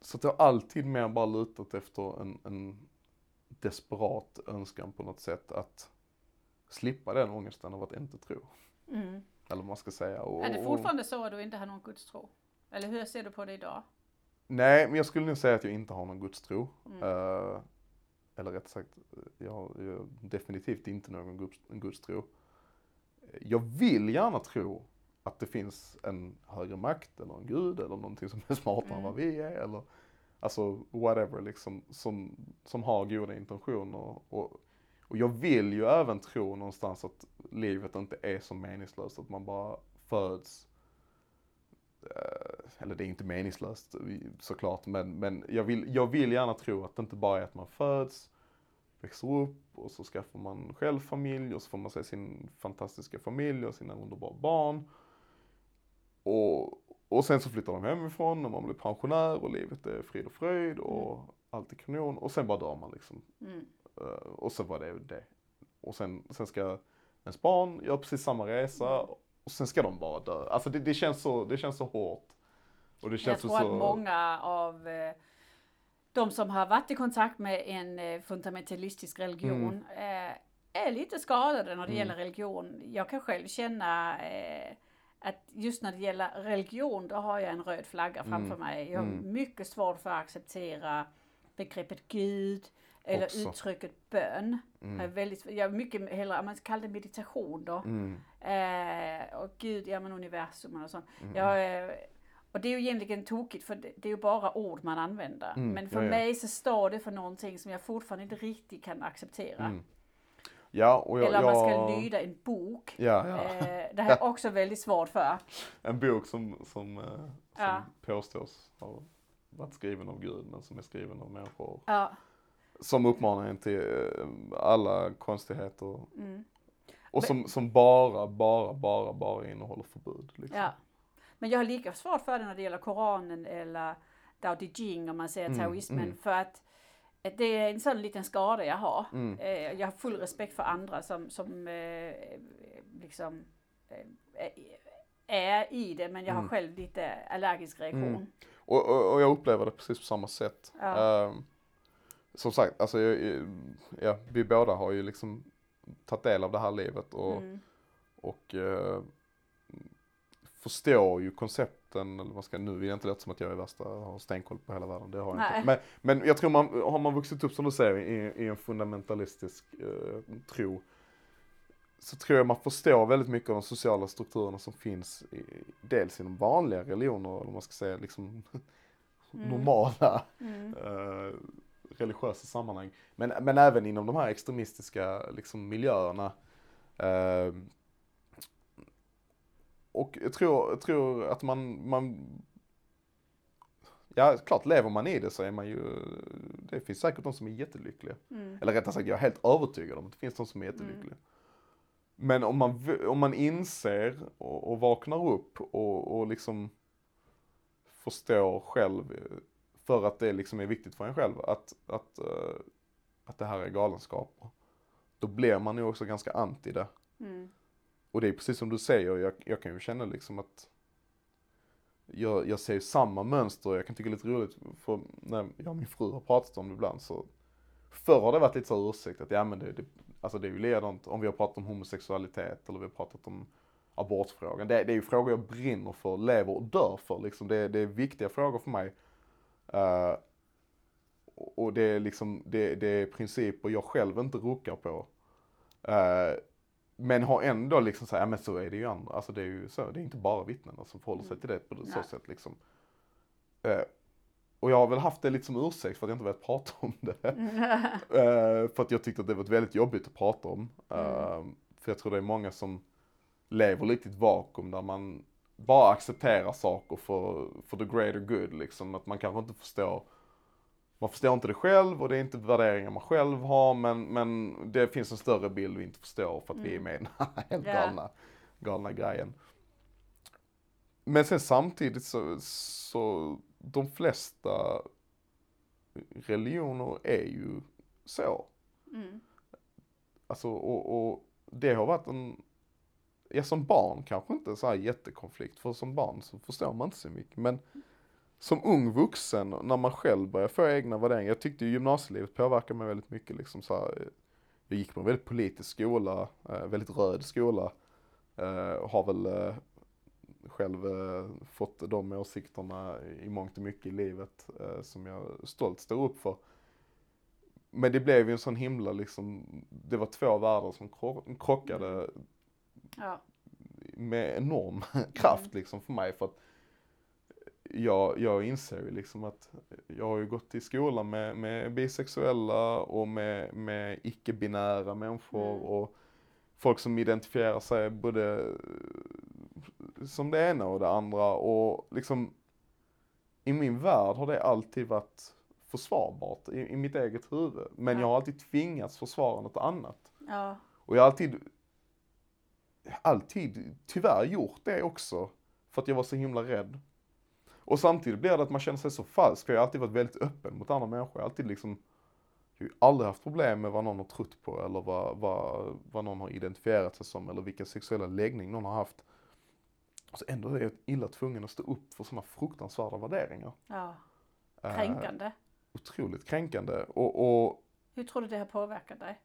så att jag har alltid mer bara lutat efter en, en desperat önskan på något sätt att slippa den ångesten av att inte tro. Mm. Eller vad man ska säga. Och, Är det fortfarande så att du inte har någon gudstro? Eller hur ser du på det idag? Nej, men jag skulle nog säga att jag inte har någon gudstro. Mm. Eh, eller rätt sagt, jag har, definitivt inte någon guds, gudstro. Jag vill gärna tro att det finns en högre makt eller en gud eller någonting som är smartare än Mm. vad vi är. Eller, alltså whatever liksom, som, som har goda intentioner. Och, och jag vill ju även tro någonstans att livet inte är så meningslöst, att man bara föds eller det är inte meningslöst såklart, men, men jag, vill, jag vill gärna tro att det inte bara är att man föds, växer upp och så skaffar man själv familj och så får man se sin fantastiska familj och sina underbara barn. Och, och sen så flyttar de hemifrån och man blir pensionär och livet är frid och fröjd och allt är kanon och sen bara dör man liksom. Mm. Eh, och så var det det. Och sen, sen ska ens barn göra precis samma resa och sen ska de bara dö. Alltså det, det, känns, så, det känns så hårt. Och det Jag känns tror så... att många av eh, de som har varit i kontakt med en eh, fundamentalistisk religion eh, är lite skadade när det Mm. gäller religion. Jag kan själv känna att just när det gäller religion, då har jag en röd flagga framför Mm. mig. Jag har Mm. mycket svårt för att acceptera begreppet Gud eller Också. uttrycket bön. Jag Mm. väldigt, jag mycket hellre, man kallar det meditation då. Mm. Eh, och Gud, ja men universum och sånt. Mm. Jag, eh, och det är ju egentligen tokigt för det, det är ju bara ord man använder. Mm, Men för ja, ja. mig så står det för någonting som jag fortfarande inte riktigt kan acceptera. Mm. Ja, och jag... Eller om man ska jag- lyda en bok. Ja, ja. Eh, det här är också väldigt svårt för. En bok som, som, eh, som Ja. påstås ha varit skriven av Gud men som är skriven av människor. Ja, Som uppmanar en till eh, alla konstigheter. mm, Och som, som bara, bara, bara, bara innehåller förbud. Liksom. ja. Men jag har lika svårt för det när det gäller Koranen eller Dao De Jing om man säger Mm, taoismen. mm. För att eh, det är en sån liten skada jag har. Mm. Eh, Jag har full respekt för andra som, som liksom är i det men jag har Mm. själv lite allergisk reaktion. Mm. Och, och, och jag upplever det precis på samma sätt. Ja. Ehm, som sagt, alltså, jag, ja, vi båda har ju liksom tagit del av det här livet och, Mm. och eh, förstår ju koncepten, eller vad ska nu vill jag inte låta som att jag är värsta, har stenkoll på hela världen, det har jag Nej. inte. Men, men jag tror man, har man vuxit upp som du säger i, i en fundamentalistisk eh, tro, så tror jag man förstår väldigt mycket av de sociala strukturerna som finns i, dels inom vanliga religioner, eller man ska säga, liksom Mm. normala Mm. eh, religiösa sammanhang. Men, men även inom de här extremistiska liksom, miljöerna. Eh, och jag tror, jag tror att man, man, ja klart lever man i det så är man ju, det finns säkert de som är jättelyckliga. Mm. Eller rättare sagt, jag är helt övertygad om att det finns de som är jättelyckliga. Men om man, om man inser och, och vaknar upp och, och liksom förstår själv, för att det liksom är viktigt för en själv, att, att, eh, att det här är galenskaper. Då blir man ju också ganska anti det. Mm. Och det är precis som du säger, jag, jag kan ju känna liksom att jag, jag ser ju samma mönster, jag kan tycka det är lite roligt, för när jag och min fru har pratat om det ibland så Förr har det varit lite så ursäkt att ja men det, det, alltså det är ju likadant om vi har pratat om homosexualitet eller vi har pratat om abortfrågan. Det, det är ju frågor jag brinner för, lever och dör för liksom. Det, det är viktiga frågor för mig. Eh, och det är liksom, det, det är principer jag själv inte ruckar på. Eh, men har ändå liksom såhär, ja men så är det ju andra, alltså det är ju så, det är inte bara vittnena som förhåller sig till det på så Nej. sätt liksom. Eh, och jag har väl haft det lite som ursäkt för att jag inte velat prata om det. Eh, för att jag tyckte att det var väldigt jobbigt att prata om. Eh, För jag tror det är många som lever lite i ett vakuum där man bara accepterar saker för, för the greater good liksom. Att man kanske inte förstår, man förstår inte det själv och det är inte värderingar man själv har men, men det finns en större bild vi inte förstår för att vi är med i den här helt Ja. galna, galna grejen. Men sen samtidigt så, så de flesta religioner är ju så. Mm. Alltså och, och det har varit en, ja som barn kanske inte så här jättekonflikt, för som barn så förstår man inte så mycket. Men som ung vuxen, när man själv börjar få egna värderingar, jag tyckte ju gymnasielivet påverkade mig väldigt mycket liksom så här, eh, jag gick på en väldigt politisk skola, eh, väldigt röd skola, Och har väl själv fått de åsikterna i mångt och mycket i livet som jag stolt står upp för. Men det blev ju en sån himla liksom, det var två världar som krockade Ja. med enorm kraft liksom för mig för att jag, jag inser ju liksom att jag har ju gått i skolan med, med bisexuella och med, med icke-binära människor Mm. och folk som identifierar sig både som det ena och det andra och liksom i min värld har det alltid varit försvarbart i, i mitt eget huvud. Men Ja. jag har alltid tvingats försvara något annat. Ja. Och jag har alltid, alltid tyvärr gjort det också. För att jag var så himla rädd. Och samtidigt blir det att man känner sig så falsk. För jag har alltid varit väldigt öppen mot andra människor. Jag har alltid liksom, jag har aldrig haft problem med vad någon har trott på. Eller vad, vad, vad någon har identifierat sig som. Eller vilken sexuella läggning någon har haft. Så ändå är jag illa tvungen att stå upp för sådana fruktansvärda värderingar. ja. Eh, Kränkande. otroligt kränkande. Och, och Hur tror du det har påverkat dig?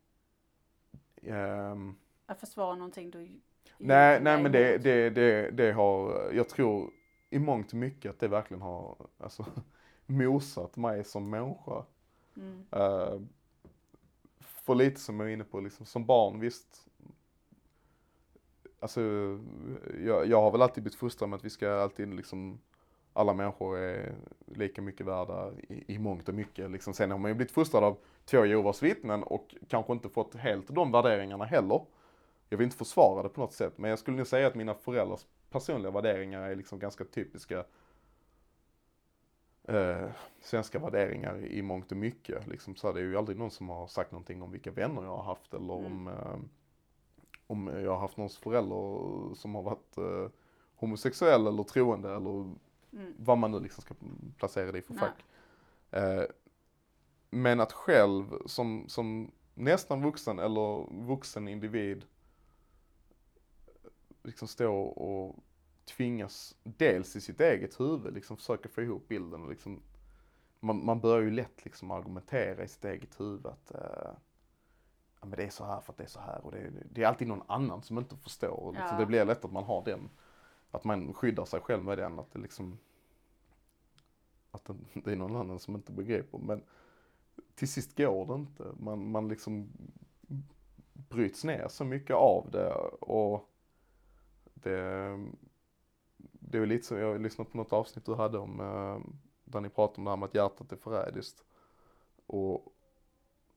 ehm, Att försvara någonting du Nej, nej men det, det, det, det har, jag tror i mångt och mycket att det verkligen har, alltså, mosat mig som människa. Mm. Uh, för lite som jag är inne på, liksom, som barn, visst. Alltså, jag, jag har väl alltid blivit fostrad med att vi ska alltid liksom, alla människor är lika mycket värda i, i mångt och mycket. Liksom. Sen har man ju blivit fostrad av två Jehovas vittnen och kanske inte fått helt de värderingarna heller. Jag vill inte försvara det på något sätt, men jag skulle nog säga att mina föräldrars personliga värderingar är liksom ganska typiska eh, svenska värderingar i mångt och mycket. Liksom, så här, det är ju aldrig någon som har sagt någonting om vilka vänner jag har haft eller Mm. om, eh, om jag har haft någons förälder som har varit eh, homosexuell eller troende eller Mm. vad man nu liksom ska placera det i för Nej. fack. Eh, men att själv som, som nästan vuxen eller vuxen individ liksom stå och tvingas dels i sitt eget huvud liksom försöka få ihop bilden och liksom man, man börjar ju lätt liksom argumentera i sitt eget huvud att eh, ja, men det är så här för att det är så här och det, är- det är alltid någon annan som inte förstår. Och Liksom, Ja. Det blir lätt att man har den, att man skyddar sig själv med den, att det liksom att det, det är någon annan som inte begriper. Men till sist går det inte. Man, man liksom bryts ner så mycket av det och det, det är lite så, jag har lyssnat på något avsnitt du hade om, eh, där ni pratade om det här med att hjärtat är förrädiskt. Och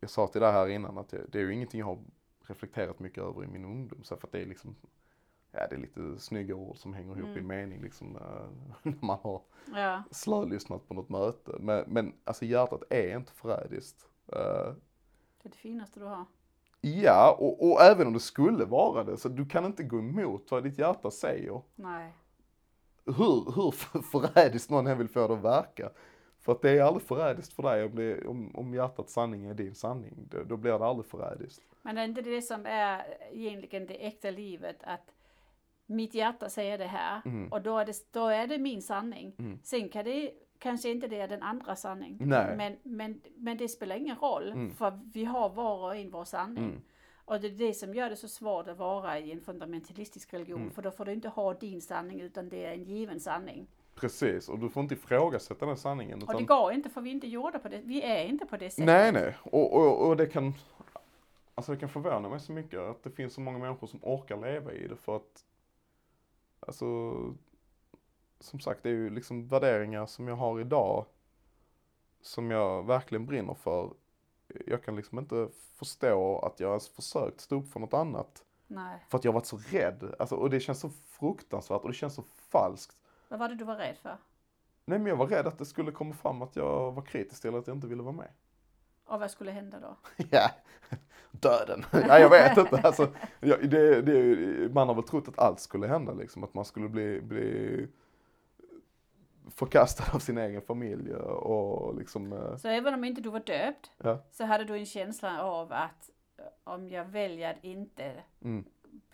jag sa till dig här innan att det, är ju ingenting jag har reflekterat mycket över i min ungdom. Så för att det är liksom, ja det är lite snygga ord som hänger ihop i Mm. mening liksom eh, när man har Ja. slölyssnat på något möte. Men, men alltså hjärtat är inte förrädiskt. Eh, Det är det finaste du har. Ja, och, och även om det skulle vara det, så du kan inte gå emot vad ditt hjärta säger. Nej. Hur, hur för- förrädiskt någon än vill få det att verka. För att det är aldrig förrädiskt för dig om, det, om, om hjärtats sanning är din sanning. Då, då blir det aldrig förrädiskt. Men det är inte det som är egentligen det äkta livet att mitt hjärta säger det här Mm. och då är, det, då är det min sanning. Mm. Sen kan det kanske inte det är den andra sanning. Nej. Men, men, men det spelar ingen roll Mm. för vi har var och en vår sanning. Mm. Och det är det som gör det så svårt att vara i en fundamentalistisk religion. Mm. För då får du inte ha din sanning utan det är en given sanning. Precis, och du får inte ifrågasätta den sanningen. Och det Utan, går inte för vi är inte gjorda på det. Vi är inte på det sättet. nej, nej. Och, och, och det kan, alltså det kan förvåna mig så mycket att det finns så många människor som orkar leva i det för att, alltså, som sagt, det är ju liksom värderingar som jag har idag som jag verkligen brinner för. Jag kan liksom inte förstå att jag ens försökt stå upp för något annat Nej. För att jag har varit så rädd. Alltså, och det känns så fruktansvärt och det känns så falskt. Vad var det du var rädd för? Nej men jag var rädd att det skulle komma fram att jag var kritisk eller att jag inte ville vara med. Och vad skulle hända då? Ja, döden. Nej jag vet inte. Alltså, ja, det, det, man har väl trott att allt skulle hända liksom. Att man skulle bli, bli förkastad av sin egen familj och liksom. eh, Så även om inte du var döpt Ja. så hade du en känsla av att eh, om jag väljer att inte Mm.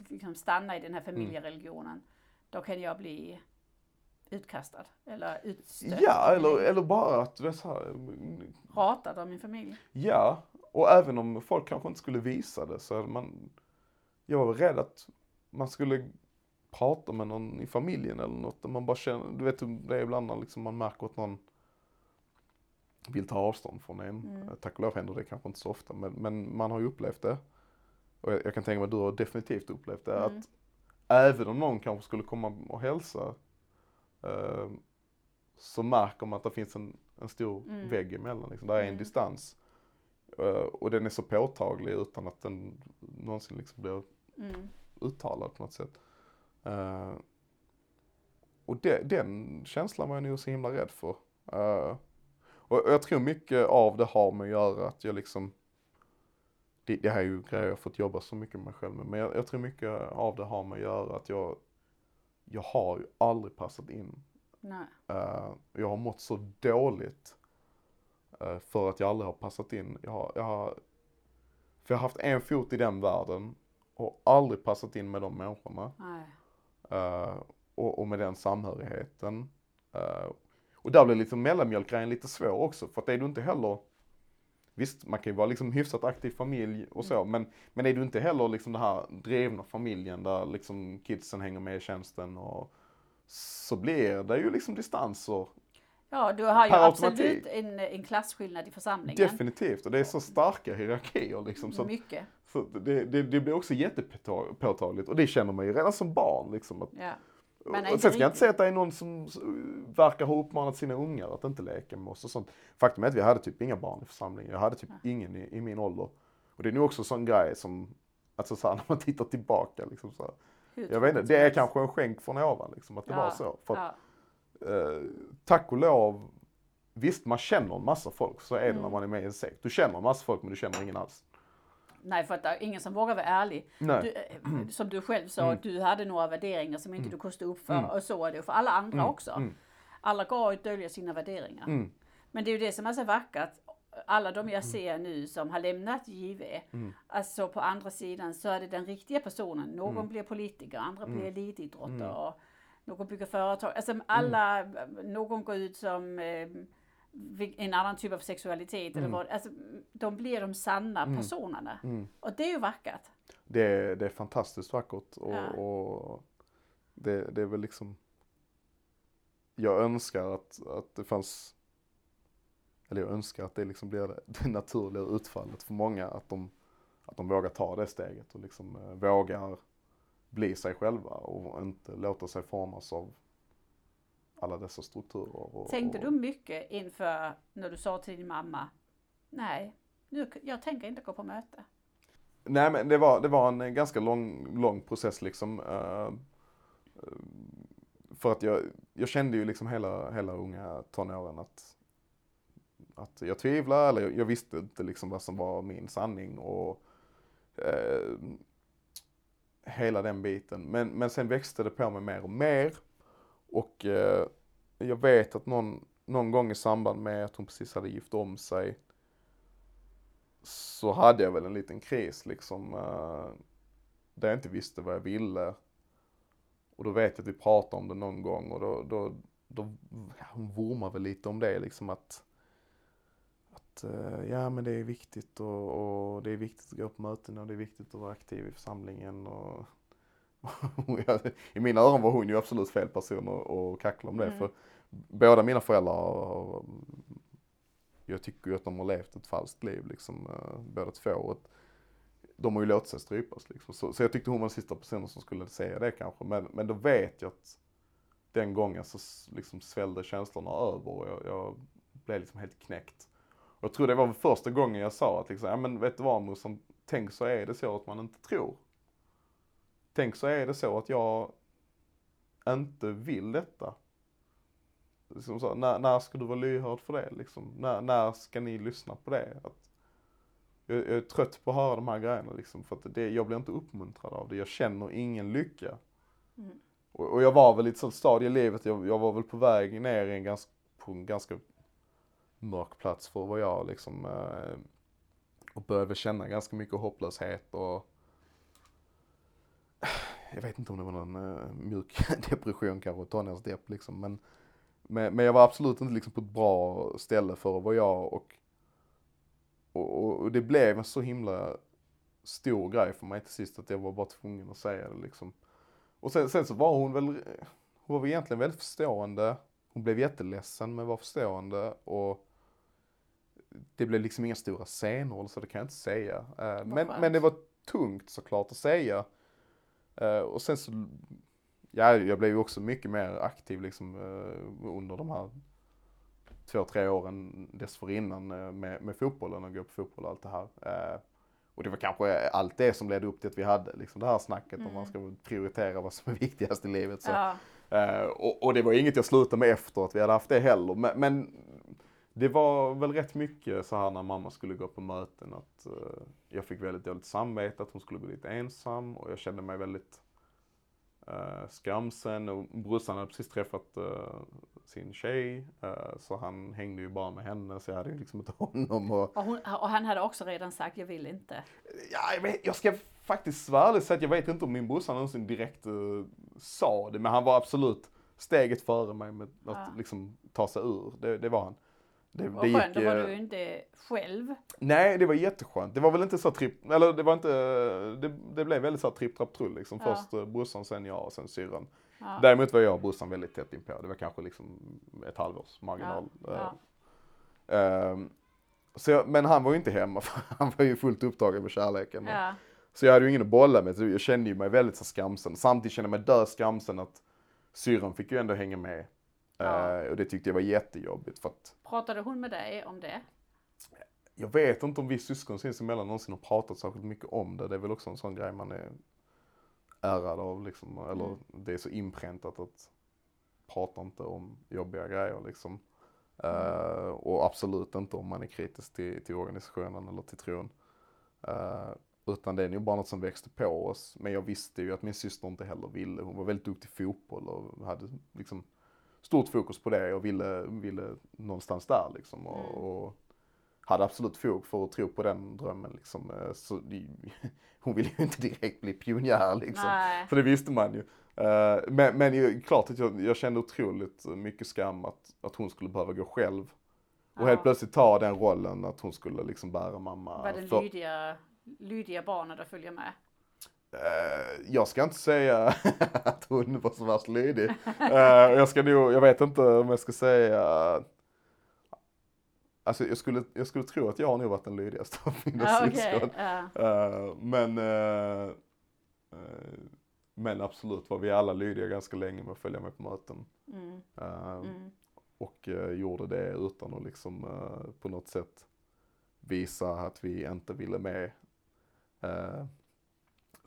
liksom stanna i den här familjereligionen då kan jag bli utkastad eller utstött. Ja, eller, eller bara att, du vet, så här, mm, Ratad av min familj. ja. Och även om folk kanske inte skulle visa det så man, jag var rädd att man skulle prata med någon i familjen eller något man bara känner, du vet hur det är ibland när liksom man märker att någon vill ta avstånd från en. Mm. Tack och lov händer det kanske inte så ofta men, men man har ju upplevt det. Och jag, jag kan tänka mig att du har definitivt upplevt det. Mm. Att även om någon kanske skulle komma och hälsa eh, så märker man att det finns en, en stor Mm. vägg emellan. Liksom. Där är en Mm. distans. Eh, och den är så påtaglig utan att den någonsin liksom blir Mm. uttalad på något sätt. Eh, och det, den känslan var jag nog så himla rädd för. Eh, och jag tror mycket av det har med att göra att jag liksom, det, det här är ju grejer jag har fått jobba så mycket med mig själv med, men jag, jag tror mycket av det har med att göra att jag, jag har ju aldrig passat in. Nej. Eh, jag har mått så dåligt för att jag aldrig har passat in. Jag har, jag har, för jag har haft en fot i den världen och aldrig passat in med de människorna. Nej. Eh, och, och med den samhörigheten. Eh, och där blir liksom mellanmjölkgrejen lite svår också för att är du inte heller Visst, man kan ju vara liksom hyfsat aktiv familj och så, men, men är du inte heller liksom den här drivna familjen där liksom kidsen hänger med i tjänsten och så blir det ju liksom distanser Ja, du har ju absolut en, en klasskillnad i församlingen. Definitivt, och det är så starka hierarkier liksom. Så, Mycket. Så det, det, det blir också jättepåtagligt och det känner man ju redan som barn liksom. Att, Ja. Men och sen ska jag inte säga att det är någon som verkar ha uppmanat sina ungar att inte leka med oss och sånt. Faktum är att vi hade typ inga barn i församlingen. Jag hade typ ingen i, i min ålder. Och det är nog också en sån grej som, alltså så här, när man tittar tillbaka liksom så här, Jag vet inte, det är kanske en skänk från ovan liksom, att det Ja, var så. För att, Ja. eh, tack och lov, visst man känner en massa folk, så är det Mm. när man är med i en sekt. Du känner en massa folk men du känner ingen alls. Nej, för att det är ingen som vågar vara ärlig. Du, eh, som du själv sa, Mm. du hade några värderingar som inte du kunde stå upp för. Mm. Och så är det för alla andra också. mm. Alla går och döljer sina värderingar. Mm. Men det är ju det som är så vackert. Alla de jag ser nu som har lämnat JV, Mm. alltså på andra sidan så är det den riktiga personen. Någon Mm. blir politiker, andra blir elitidrottare, Mm. någon bygger företag. Alltså alla, någon går ut som eh, en annan typ av sexualitet eller Mm. vad. Alltså, de blir de sanna Mm. personerna. Mm. Och det är ju vackert. Det, är, det är fantastiskt vackert och, Ja. och det, det är väl liksom Jag önskar att, att det fanns Eller jag önskar att det liksom blir det, det naturliga utfallet för många att de Att de vågar ta det steget och liksom eh, vågar bli sig själva och inte låta sig formas av alla dessa strukturer. Och, Tänkte du mycket inför när du sa till din mamma, nej, nu, jag tänker inte gå på möte. Nej men det var, det var en eh, ganska lång, lång process liksom. eh, eh, för att jag, jag kände ju liksom hela, hela unga tonåren att, att jag tvivlade eller jag, jag visste inte liksom vad som var min sanning och eh, hela den biten. Men, men sen växte det på mig mer och mer. Och eh, jag vet att någon, någon gång i samband med att hon precis hade gift om sig så hade jag väl en liten kris liksom. eh, där jag inte visste vad jag ville. Och då vet jag att vi pratade om det någon gång och då, då, då ja, hon vurmar väl lite om det liksom att att eh, ja men det är viktigt och, och det är viktigt att gå på möten och det är viktigt att vara aktiv i församlingen och I mina öron var hon ju absolut fel person att kackla om det Mm. för båda mina föräldrar jag tycker ju att de har levt ett falskt liv liksom eh, båda två. De har ju låtit sig strypas liksom. Så, så jag tyckte hon var den sista personen som skulle säga det kanske. Men, men då vet jag att den gången så liksom svällde känslorna över och jag, jag blev liksom helt knäckt. Och jag tror det var första gången jag sa att liksom, ja men vet du vad morsan, tänk så är det så att man inte tror. Tänk så är det så att jag inte vill detta. Liksom så, när, när ska du vara lyhörd för det liksom? När, när ska ni lyssna på det? Att jag, jag är trött på att höra de här grejerna liksom, för att det, jag blir inte uppmuntrad av det. Jag känner ingen lycka. Mm. Och, och jag var väl i ett sånt stadie i livet, jag, jag var väl på väg ner i en ganska, på en ganska mörk plats för vad jag liksom, eh, och började känna ganska mycket hopplöshet och jag vet inte om det var någon uh, mjuk depression kanske, tonårsdepp liksom, men, men, men jag var absolut inte liksom på ett bra ställe för vad jag och, och, och det blev en så himla stor grej för mig till sist att jag var bara tvungen att säga det liksom. Och sen, sen så var hon väl, hon var väl egentligen väldigt förstående. Hon blev jätteledsen men var förstående och det blev liksom inga stora scener så det kan jag inte säga. Uh, men, men det var tungt såklart att säga. Uh, och sen så, ja jag blev ju också mycket mer aktiv liksom uh, under de här två, tre åren dessförinnan uh, med, med fotbollen och gå på fotboll och allt det här. Uh, och det var kanske allt det som ledde upp till att vi hade liksom det här snacket Mm. om man ska prioritera vad som är viktigast i livet. Så. Ja. Eh, och, och det var inget jag slutade med efter att vi hade haft det heller. Men, men det var väl rätt mycket så här när mamma skulle gå på möten att eh, jag fick väldigt dåligt samvete att hon skulle gå dit ensam och jag kände mig väldigt uh, skamsen och brorsan hade precis träffat eh, sin tjej eh, så han hängde ju bara med henne så jag hade ju liksom inte honom och Och, hon, och han hade också redan sagt, jag vill inte. Ja, jag, vet, jag ska faktiskt svara ärligt säga att jag vet inte om min brorsa någonsin direkt uh, sa det, men han var absolut steget före mig med att Ja. liksom ta sig ur. Det, det var han. Det, Och skönt, då var eh, du inte själv. Nej, det var jätteskönt. Det var väl inte så tripp, eller det var inte, det, det blev väldigt så tripp, trapp, trull liksom. Ja. Först uh, brorsan, sen jag och sen syrran. Ja. Däremot var jag och brorsan väldigt tätt inpå. Det var kanske liksom ett halvårs marginal. Ja, Eh, ja. ehm, så jag, men han var ju inte hemma för han var ju fullt upptagen med kärleken. Ja. så jag hade ju ingen att bolla med, så jag kände ju mig väldigt så skamsen. Samtidigt kände jag mig död skamsen att syrran fick ju ändå hänga med. Ja. Eh, och det tyckte jag var jättejobbigt för att Pratade hon med dig om det? jag vet inte om vi syskon sinsemellan någonsin har pratat särskilt mycket om det. Det är väl också en sån grej man är ärrad av liksom. Eller Mm. det är så inpräntat att prata inte om jobbiga grejer liksom. Mm. och absolut inte om man är kritisk till, till organisationen eller till tron. Eh, utan det är nog bara något som växte på oss. Men jag visste ju att min syster inte heller ville. Hon var väldigt duktig i fotboll och hade liksom stort fokus på det och ville, ville någonstans där liksom. Och, Mm. och hade absolut fog för att tro på den drömmen liksom. Eh, Så hon ville ju inte direkt bli pionjär liksom. Nej. För det visste man ju. Eh, Men, men klart att jag, jag kände otroligt mycket skam att, att hon skulle behöva gå själv. Och Ja. helt plötsligt ta den rollen att hon skulle liksom bära mamma. Var det lydiga, lydiga barnen att följa med? Eh, jag ska inte säga att hon var så värst lydig. Eh, jag ska nog, jag vet inte om jag ska säga Alltså jag skulle, jag skulle tro att jag har nog varit den lydigaste av mina okej. syskon. Eh, men, eh, eh, men absolut var vi alla lydiga ganska länge med att följa med på möten. Mm. Mm. Och gjorde det utan att liksom på något sätt visa att vi inte ville med.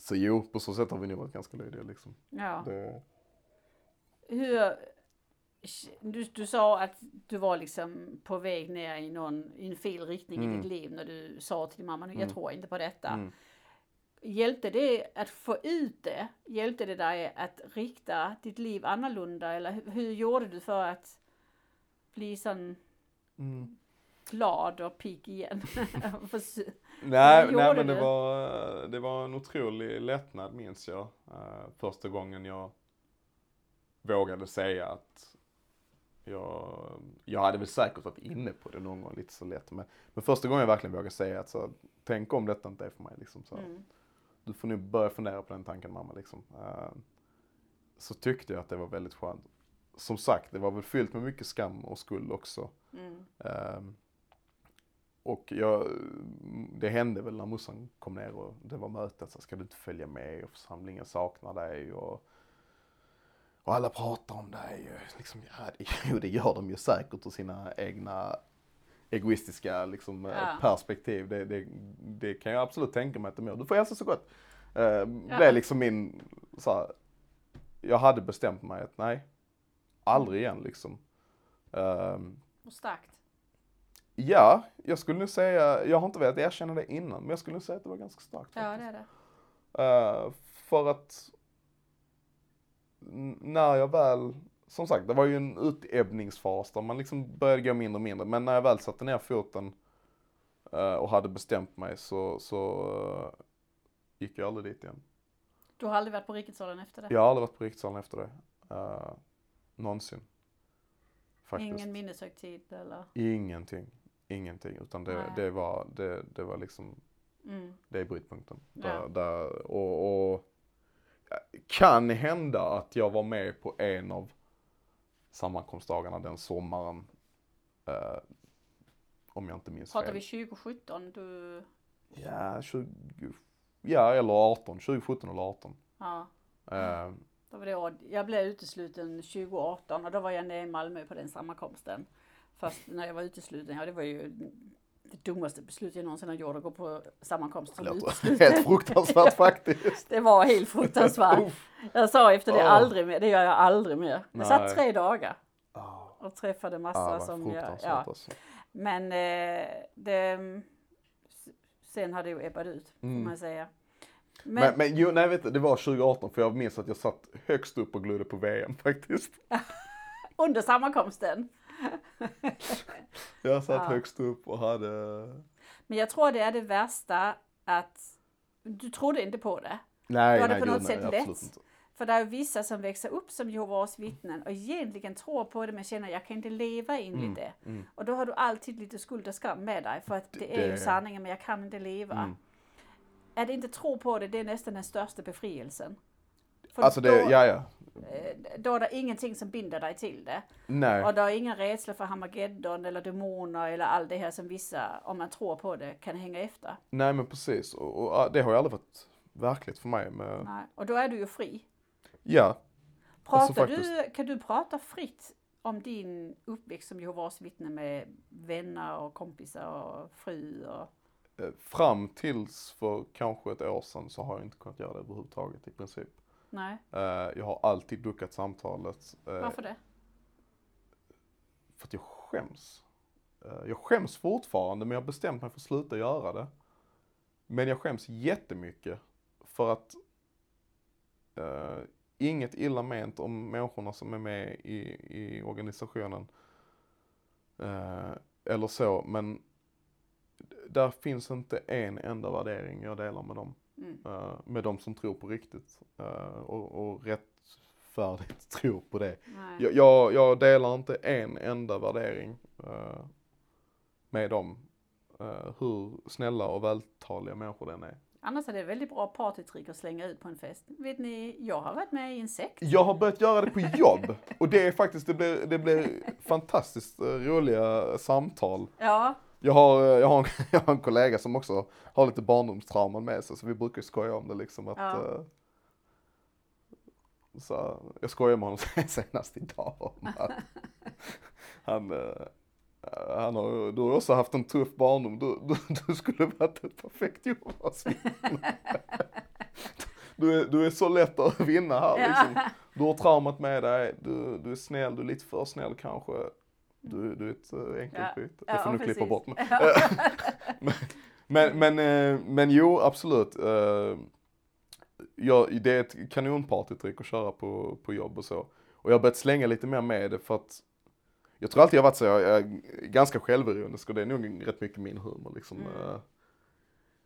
Så jo, på så sätt har vi nog varit ganska lydiga liksom. Ja. Det, Hur, du, du sa att du var liksom på väg ner i någon i en fel riktning i Mm. ditt liv när du sa till din mamma, jag Mm. tror inte på detta. mm. Hjälpte det att få ut det? Hjälpte det dig att rikta ditt liv annorlunda? Eller hur, hur gjorde du för att bli sån Mm. glad och pigg igen? Nej, nej men det var, det var en otrolig lättnad minns jag. Eh, första gången jag vågade säga att jag, jag hade väl säkert varit inne på det någon gång lite så lätt. Men, men första gången jag verkligen vågade säga att så, tänk om detta inte är för mig liksom. Så, mm. Du får nu börja fundera på den tanken mamma liksom. Eh, så tyckte jag att det var väldigt skönt. Som sagt, det var väl fyllt med mycket skam och skuld också. Mm. Ehm, och jag, det hände väl när morsan kom ner och det var möte, så ska du inte följa med och församlingen saknar dig och, och alla pratar om dig. Liksom, ja, det, jo, det gör de ju säkert ur sina egna egoistiska liksom, eh, Ja. perspektiv. Det, det, det kan jag absolut tänka mig att de gör. Du får hälsa så gott. Eh, blev liksom min, så här, jag hade bestämt mig att nej, aldrig igen liksom. Ehm, Och starkt. Ja, jag skulle nog säga, jag har inte velat erkänna det innan, men jag skulle nog säga att det var ganska starkt. Ja, faktiskt. det är det. Eh, för att när jag väl, som sagt det var ju en utebbningsfas där man liksom började gå mindre och mindre. Men när jag väl satte ner foten eh, och hade bestämt mig så, så eh, gick jag aldrig dit igen. Du har aldrig varit på Riketsalen efter det? Jag har aldrig varit på Rikssalen efter det. Uh, någonsin. Faktiskt. Ingen minneshögtid eller? Ingenting. Ingenting. Utan det, det, var, det, det var liksom Mm. Det är brytpunkten. Där, där, och, och kan hända att jag var med på en av sammankomstdagarna den sommaren. Eh, om jag inte minns Pratar fel. vi 2017? Du, Ja, 20, ja, eller 18. 2017 eller 18. ja. Eh, Då var det. Jag blev utesluten 2018 och då var jag nere i Malmö på den sammankomsten. Fast när jag var utesluten, ja det var ju det dummaste beslutet jag någonsin har gjort att gå på sammankomst som utesluten. helt fruktansvärt faktiskt. Det var helt fruktansvärt. Jag sa efter det aldrig mer, det gör jag aldrig mer. Jag Nej. satt tre dagar och träffade massa ah, som jag, ja. alltså. Men eh, det, sen har det ju ebbat ut, får Mm. man säga. Men, Men, men jo, nej vet du, det var 2018 för jag minns att jag satt högst upp och glodde på VM faktiskt. under sammankomsten. Jag satt Ja. högst upp och hade Men jag tror det är det värsta att du trodde inte på det. Nej, Du hade nej, på gud, något nej, sätt absolut lätt. inte. För det är ju vissa som växer upp som Jehovas vittnen och egentligen tror på det men känner jag kan inte leva enligt det. mm. Och då har du alltid lite skuld och skam med dig för att det, är det- ju sanningen men jag kan inte leva. Mm. Att inte tro på det, det är nästan den största befrielsen. För Alltså det, då, ja ja. Eh, då är det ingenting som binder dig till det. Nej. Och det är ingen rädsla för Hamageddon eller demoner eller allt det här som vissa, om man tror på det, kan hänga efter. Nej men precis. Och, och det har ju aldrig varit verkligt för mig med, Nej. Och då är du ju fri. ja. Pratar Alltså, du, kan du prata fritt om din uppväxt som Jehovas vittne med vänner och kompisar och fru? Och, eh, Fram tills för kanske ett år sedan så har jag inte kunnat göra det överhuvudtaget i princip. Nej, Eh, jag har alltid duckat samtalet. eh, varför det? För att jag skäms. Eh, jag skäms fortfarande men jag har bestämt mig för att sluta göra det. Men jag skäms jättemycket för att eh, inget illa ment om människorna som är med i, i organisationen. Eh, eller så, men där finns inte en enda värdering jag delar med dem. Mm. Eh, med de som tror på riktigt eh, och, och rättfärdigt tror på det. Jag, jag, jag delar inte en enda värdering eh, med dem. hur snälla och vältaliga människor den är. Annars är det väldigt bra partytrick att slänga ut på en fest. Vet ni, jag har varit med i en sekt. Jag har börjat göra det på jobb och det är faktiskt, det blir, det blir fantastiskt roliga samtal. Ja, Jag har, eh, jag, har en, jag har en kollega som också har lite barndomstrauman med sig så vi brukar skoja om det liksom att Ja. eh, så, jag skojar med honom senast idag om att han, eh, han har, du har också haft en tuff barndom, du, du, du skulle varit ett perfekt vittne. Du är, du är så lätt att vinna här liksom. Du har traumat med dig, du, du är snäll, du är lite för snäll kanske. Du, du är ett eh, enkelt byte. Det får du klippa bort. Men, Ja. men, men, eh, men jo, absolut. Eh, Ja, det är ett kanonpartytrick att köra på, på jobb och så. Och jag har börjat slänga lite mer med det för att jag tror alltid jag har varit så, jag är ganska självironisk och det är nog rätt mycket min humor liksom. Mm.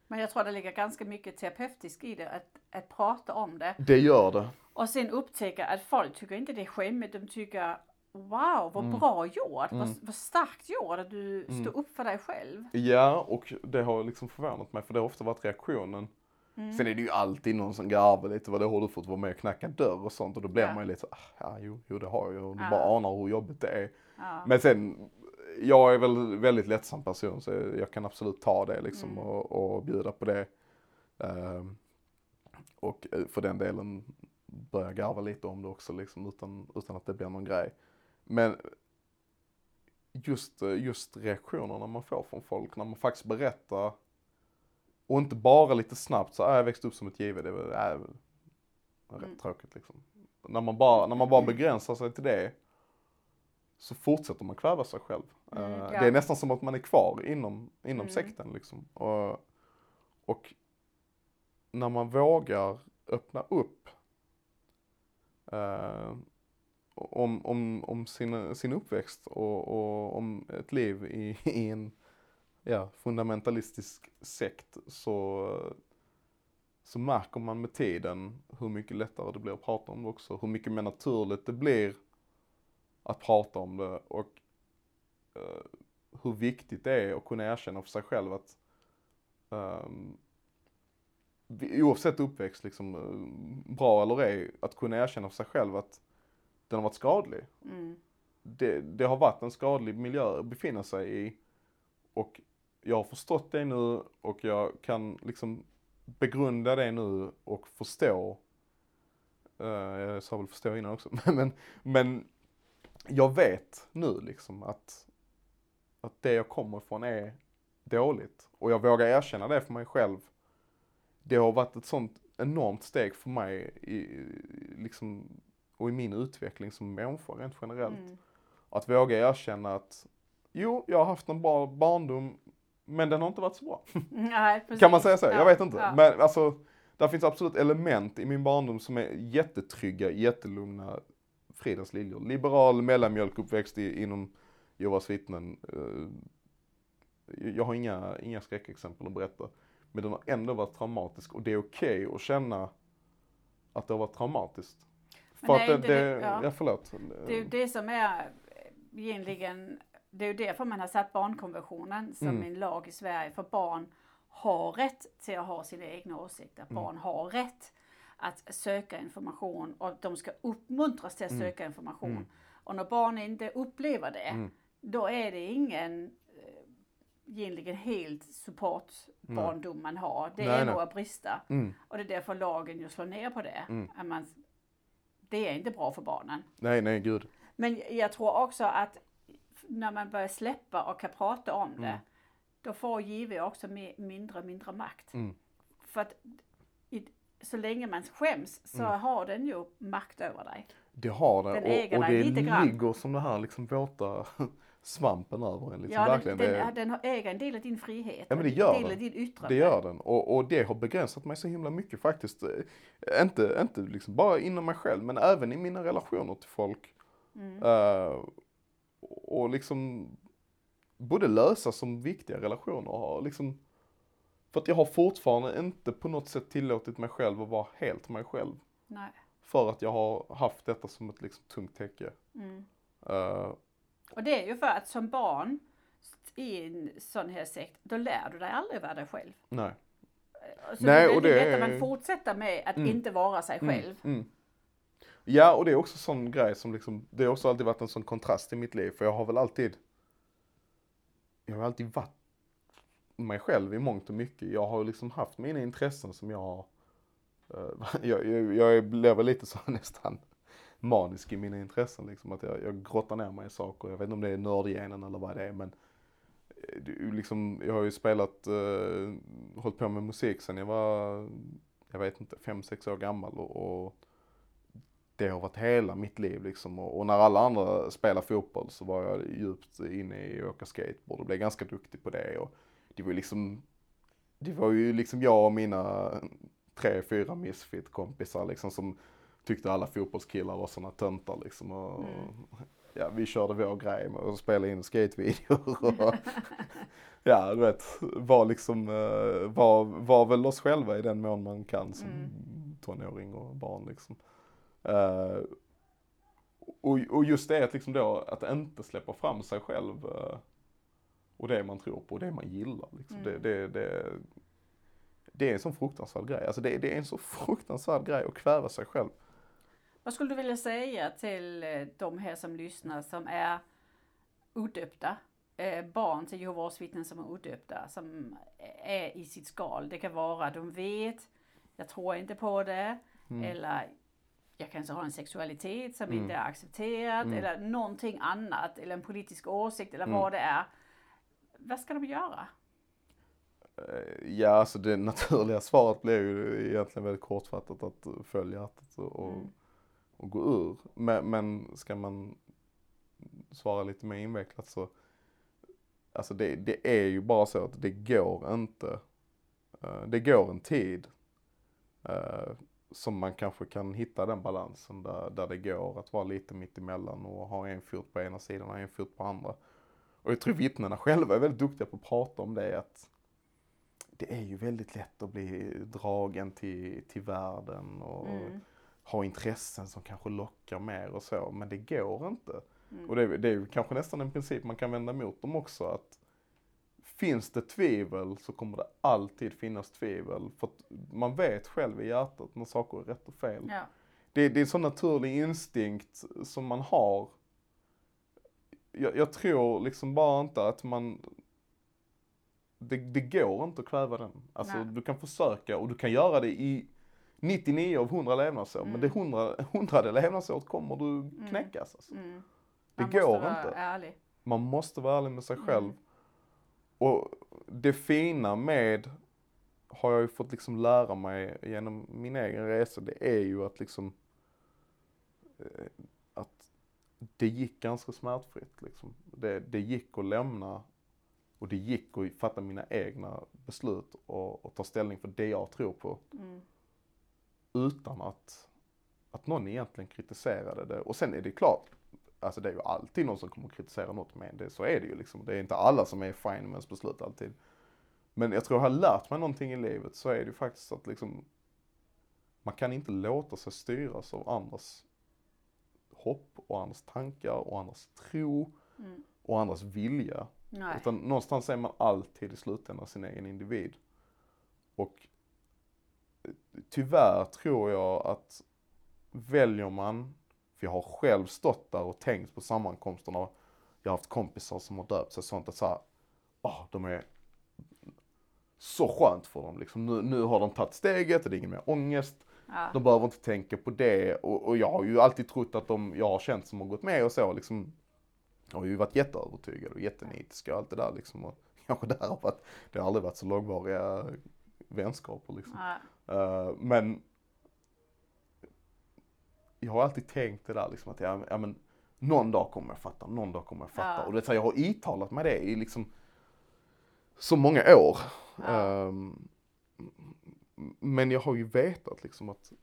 Men jag tror det ligger ganska mycket terapeutiskt i det, att, att prata om det. Det gör det. Och sen upptäcka att folk tycker inte det är skämmigt, de tycker wow vad Mm. bra gjort, Mm. vad, vad starkt gjort att du Mm. står upp för dig själv. Ja, och det har liksom förvånat mig för det har ofta varit reaktionen. Mm. Sen är det ju alltid någon som garvar lite, vad det har du fått vara med och knacka dörr och sånt och då blir Ja. man ju lite så, ah, ja jo, jo det har jag och du Ja. bara anar hur jobbigt det är. Ja. Men sen, jag är väl väldigt lättsam person så jag kan absolut ta det liksom Mm. och, och bjuda på det. Ehm, och eh, för den delen börja garva lite om det också liksom utan, utan att det blir någon grej. Men just, just reaktionerna man får från folk när man faktiskt berättar och inte bara lite snabbt så, ah, jag växte upp som ett give, det var, äh, rätt Mm. tråkigt liksom. När man, bara, när man bara begränsar sig till det så fortsätter man kväva sig själv. Mm, Eh, ja. Det är nästan som att man är kvar inom, inom Mm. sekten liksom. Och, och när man vågar öppna upp eh, om, om, om sin, sin uppväxt och, och om ett liv i, i en ja, fundamentalistisk sekt så, så märker man med tiden hur mycket lättare det blir att prata om det också. Hur mycket mer naturligt det blir att prata om det och uh, hur viktigt det är att kunna erkänna för sig själv att um, oavsett uppväxt, liksom, eh, bra eller ej, att kunna erkänna för sig själv att den har varit skadlig. Mm. Det, det har varit en skadlig miljö att befinna sig i och jag har förstått det nu och jag kan liksom begrunda det nu och förstå. eh, jag sa väl förstå innan också, men, men jag vet nu liksom att, att det jag kommer ifrån är dåligt. Och jag vågar erkänna det för mig själv. Det har varit ett sånt enormt steg för mig i, liksom, och i min utveckling som människa rent generellt. Mm. Att våga erkänna att jo, jag har haft en bra barndom, men den har inte varit så bra. Nej. Kan man säga så? Ja, Jag vet inte. ja. Men alltså, där finns absolut element i min barndom som är jättetrygga, jättelugna. Fridens liljor. Liberal mellanmjölkuppväxt i, inom Jehovas vittnen. Eh, Jag har inga, inga skräckexempel att berätta. Men den har ändå varit traumatisk och det är okej att känna att det har varit traumatiskt. För är att det, det, det- ja. ja. förlåt. Det är ju det som är egentligen, det är ju därför man har satt barnkonventionen som Mm. en lag i Sverige. För barn har rätt till att ha sina egna åsikter. Mm. Barn har rätt att söka information och de ska uppmuntras till att Mm. söka information. Och när barn inte upplever det, Mm. då är det ingen eh, egentligen helt support barndom man har. Det Nej, är nej. några brister. Mm. Och det är därför lagen ju slår ner på det. Mm. Att man, det är inte bra för barnen. Nej, nej, gud. Men jag tror också att när man börjar släppa och kan prata om det, Mm. då får JW också mi- mindre och mindre makt. Mm. För att i, så länge man skäms så Mm. har den ju makt över dig. Det har det Den och, och det lite grann. ligger som det här liksom våta svampen över en. Liksom, ja, den, verkligen. den, den har- äger en del av din frihet. Ja, men det en gör del den. din yttrande. det gör den och, och det har begränsat mig så himla mycket faktiskt. Eh, Inte, inte liksom bara inom mig själv men även i mina relationer till folk. Mm. Eh, och liksom både lösa som viktiga relationer och ha liksom för att jag har fortfarande inte på något sätt tillåtit mig själv att vara helt mig själv. Nej. För att jag har haft detta som ett liksom tungt täcke. Mm. Eh, Och det är ju för att som barn i en sån här sekt, då lär du dig aldrig vara dig själv. nej. Så Nej, det är och väldigt det lätt att fortsätter med att Mm. inte vara sig själv. Mm, mm. Ja, och det är också sån grej som liksom, det har också alltid varit en sån kontrast i mitt liv, för jag har väl alltid, jag har alltid varit mig själv i mångt och mycket. Jag har liksom haft mina intressen som jag har, eh, jag, jag, jag blev lite så nästan manisk i mina intressen liksom, att jag, jag grottar ner mig i saker. Jag vet inte om det är nördgenen eller vad det är, men eh, liksom, jag har ju spelat, eh, hållit på med musik sen jag var, jag vet inte, fem sex år gammal och, och det har varit hela mitt liv liksom. Och, och när alla andra spelar fotboll så var jag djupt inne i att åka skateboard och blev ganska duktig på det. Och det var ju liksom, det var ju liksom jag och mina tre, fyra misfit-kompisar liksom som tyckte alla fotbollskillar var såna töntar liksom. Och, Ja, vi körde vår grej med att spela in skatevideor och ja, du vet, var liksom, eh, var, var väl oss själva i den mån man kan som Mm. tonåring och barn liksom. Eh, och, och just det att liksom då, att inte släppa fram sig själv eh, och det man tror på och det man gillar liksom. Mm. Det, det, det, det är en sån fruktansvärd grej. Alltså det, det är en så fruktansvärd grej att kväva sig själv. Vad skulle du vilja säga till eh, de här som lyssnar som är odöpta? Eh, barn till Jehovas vittnen som är odöpta, som är i sitt skal. Det kan vara de vet, jag tror inte på det, eller jag kanske har en sexualitet som Mm. inte är accepterad, Mm. eller någonting annat, eller en politisk åsikt, eller Mm. vad det är. Vad ska de göra? Eh, Ja, alltså det naturliga svaret blir ju egentligen väldigt kortfattat att följa hjärtat och, och, Mm och gå ur. Men, men ska man svara lite mer invecklat så, alltså det, det är ju bara så att det går inte, eh, det går en tid eh, som man kanske kan hitta den balansen där, där det går att vara lite mitt emellan och ha en fot på ena sidan och en fot på andra. Och jag tror vittnena själva är väldigt duktiga på att prata om det, att det är ju väldigt lätt att bli dragen till, till världen och Mm ha intressen som kanske lockar mer och så, men det går inte. Mm. Och det, är- det är kanske nästan en princip man kan vända mot dem också, att finns det tvivel så kommer det alltid finnas tvivel. För man vet själv i hjärtat när saker är rätt och fel. Ja. Det, det är en sån naturlig instinkt som man har. Jag, jag tror liksom bara inte att man det, det går inte att kväva den. Alltså Nej. du kan försöka och du kan göra det i 99 av 100 levnadsår. Men Mm. det 100, 100 levnadsåret kommer du knäckas. Alltså. Mm. Det Man måste går vara inte. ärlig. Man måste vara ärlig med sig själv. Mm. Och det fina med, har jag ju fått liksom lära mig genom min egen resa, det är ju att liksom, eh, att det gick ganska smärtfritt liksom. Det, det gick att lämna och det gick att fatta mina egna beslut och, och ta ställning för det jag tror på Mm. Utan att, att någon egentligen kritiserade det. Och sen är det klart, alltså det är ju alltid någon som kommer kritisera något med det, så är det ju liksom. Det är inte alla som är fine med ens beslut alltid. Men jag tror jag har lärt mig någonting i livet så är det ju faktiskt att liksom, man kan inte låta sig styras av andras hopp och andras tankar och andras tro Mm. och andras vilja. Nej. Utan någonstans är man alltid i slutändan sin egen individ. Och tyvärr tror jag att väljer man, för jag har själv stått där och tänkt på sammankomsterna, jag har haft kompisar som har döpt sig sånt att såhär, åh, de är så skönt för dem liksom. Nu, nu har de tagit steget och det är ingen mer ångest. Ja. De behöver inte tänka på det och, och jag har ju alltid trott att de jag har känt som har gått med och så liksom har ju varit jätteövertygade och jättenitiska och allt det där liksom. Och kanske därav att det har aldrig varit så långvariga vänskaper liksom. Eh, men jag har alltid tänkt det där liksom att ja, ja men någon dag kommer jag fatta, någon dag kommer jag fatta. Ja. Och det här, jag har ittalat mig det i liksom så många år. Ja. Ehm, men jag har ju vetat liksom att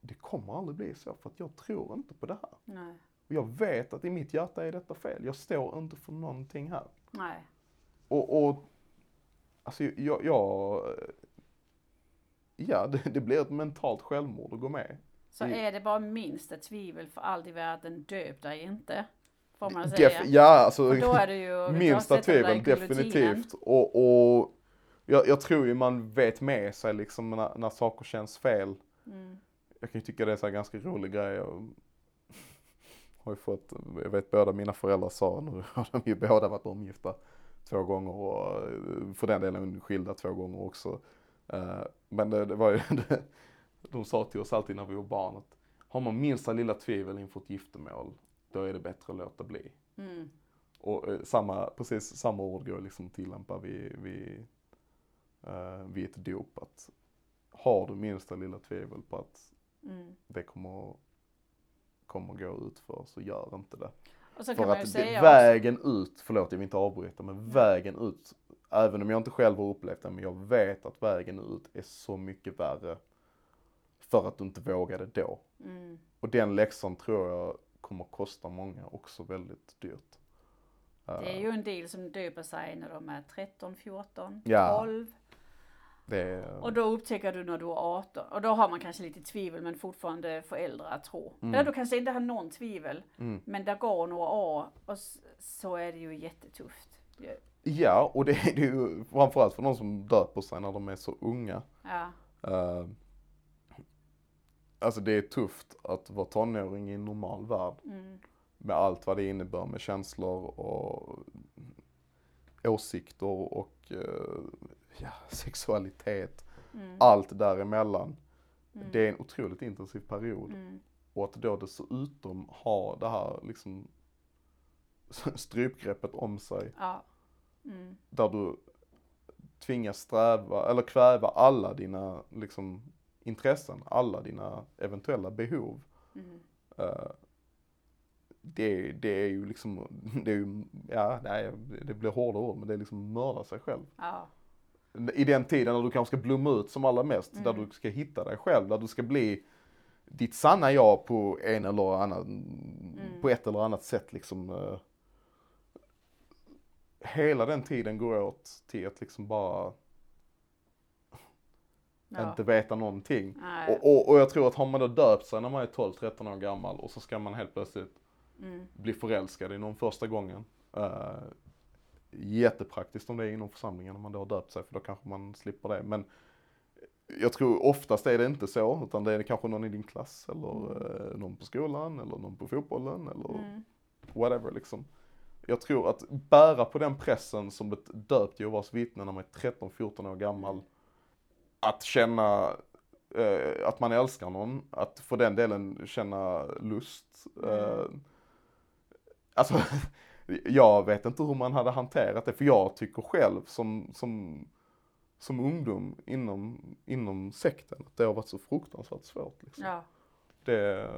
det kommer aldrig bli så för att jag tror inte på det här. Nej. Och jag vet att i mitt hjärta är detta fel. Jag står inte för någonting här. Nej. Och, och alltså jag, jag ja det, det blir ett mentalt självmord att gå med. Så är det bara minsta tvivel för allt i världen, döp dig inte. Får man Def, säga. ja, alltså Och då är det ju minsta tvivel definitivt. Och, och jag, jag tror ju man vet med sig liksom när, när saker känns fel. Mm. Jag kan ju tycka det är så ganska rolig grej. Jag har ju fått, jag vet båda mina föräldrar sa, nu har de ju båda varit omgifta två gånger och eh, för den delen skilda två gånger också. Eh, Men det, det var ju, de sa till oss alltid när vi var barn att har man minsta lilla tvivel inför ett giftermål, då är det bättre att låta bli. Mm. Och eh, samma, precis samma ord går liksom tillämpa vid, vid, vid ett dop. Att har du minsta lilla tvivel på att Mm. det kommer, kommer gå ut för så gör inte det. För att vägen ut, förlåt jag vill inte avbryta, men vägen ut, även om jag inte själv har upplevt det, men jag vet att vägen ut är så mycket värre för att du inte vågade då. också, mm. Och den läxan tror jag kommer kosta många också väldigt dyrt. Det är ju en del som döper sig när de är 13, 14, Ja. 12. Det är, Och då upptäcker du när du är 18. Och då har man kanske lite tvivel men fortfarande föräldrar att tro. Mm. Eller du kanske inte har någon tvivel. Mm. Men det går några år och så är det ju jättetufft. Ja. Och det är det ju framförallt för de som döper sig när de är så unga. Ja. Eh, alltså det är tufft att vara tonåring i en normal värld. Mm. Med allt vad det innebär med känslor och åsikter och eh, ja, sexualitet. Mm. Allt däremellan. Mm. Det är en otroligt intensiv period. Mm. Och att då dessutom ha det här liksom strypgreppet om sig. Ja. Mm. Där du tvingas sträva, eller kväva alla dina liksom, intressen, alla dina eventuella behov. Mm. Eh, det, det är ju liksom, det är ju, ja, nej, det blir hårda ord, men det är liksom mörda sig själv. Ja. I den tiden när du kanske ska blomma ut som allra mest, där Mm. du ska hitta dig själv, där du ska bli ditt sanna jag på en eller annan, Mm. på ett eller annat sätt liksom. eh, hela den tiden går åt till att liksom bara Ja. inte veta någonting. Och, och, och jag tror att har man då döpt sig när man är 12-13 år gammal och så ska man helt plötsligt Mm. bli förälskad i någon första gången. Uh, jättepraktiskt om det är inom församlingen om man då har döpt sig för då kanske man slipper det. Men jag tror oftast är det inte så utan det är kanske någon i din klass eller eh, någon på skolan eller någon på fotbollen eller Mm. whatever liksom. Jag tror att bära på den pressen som ett döpt Jehovas vittne när man är 13-14 år gammal. Att känna eh, att man älskar någon, att för den delen känna lust. Eh, alltså, jag vet inte hur man hade hanterat det för jag tycker själv som, som, som ungdom inom, inom sekten att det har varit så fruktansvärt svårt. Liksom. Ja. Det,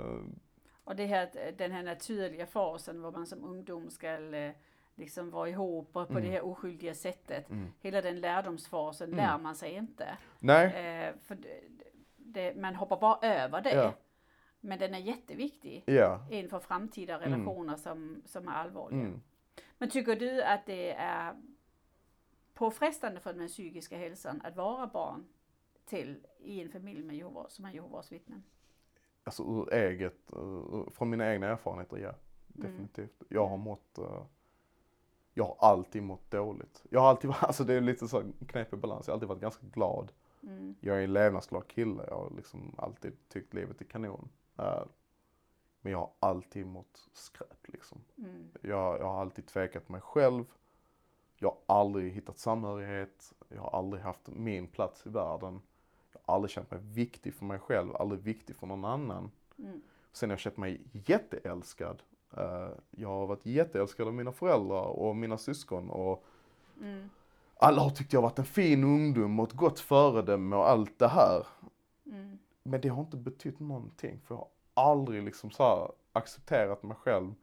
Och det här, den här naturliga fasen var man som ungdom ska eh, liksom vara ihop på Mm. det här oskyldiga sättet. Mm. Hela den lärdomsfasen Mm. lär man sig inte. nej, Eh, för det, det, man hoppar bara över det. Ja. Men den är jätteviktig ja. inför framtida Mm. relationer som, som är allvarliga. Mm. Men tycker du att det är påfrestande för den psykiska hälsan att vara barn till i en familj med Jehovas, som är Jehovas vittnen? Alltså ur eget, ur, från mina egna erfarenheter, ja. Definitivt. Jag har mått, eh, jag har alltid mått dåligt. Jag har alltid varit, alltså det är lite så knepig balans, jag har alltid varit ganska glad. Mm. Jag är en levnadsglad kille, jag har liksom alltid tyckt livet är kanon. Eh, men jag har alltid mått skräp liksom. Mm. Jag, jag har alltid tvekat mig själv. Jag har aldrig hittat samhörighet. Jag har aldrig haft min plats i världen. Jag har aldrig känt mig viktig för mig själv, aldrig viktig för någon annan. Mm. Sen har jag känt mig jätteälskad. Eh, jag har varit jätteälskad av mina föräldrar och mina syskon och Mm. alla har tyckt jag varit en fin ungdom och ett gott föredöme och allt det här. Mm. Men det har inte betytt någonting för jag har aldrig liksom så accepterat mig själv,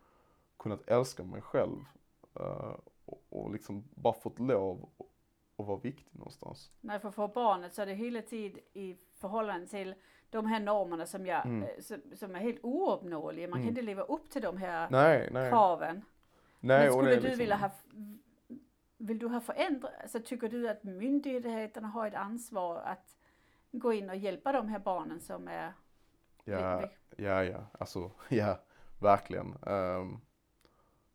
kunnat älska mig själv eh, och, och liksom bara fått lov att- vara viktig någonstans. Nej, för för barnet så är det hela tiden i förhållande till de här normerna som, jag, Mm. eh, som, som är helt ouppnåeliga. Man kan Mm. inte leva upp till de här Nej, nej. kraven. nej Men skulle du liksom- vilja ha, vill du ha förändrat, alltså tycker du att myndigheterna har ett ansvar att gå in och hjälpa de här barnen som är Ja, ja, ja, alltså ja, verkligen. Ehm,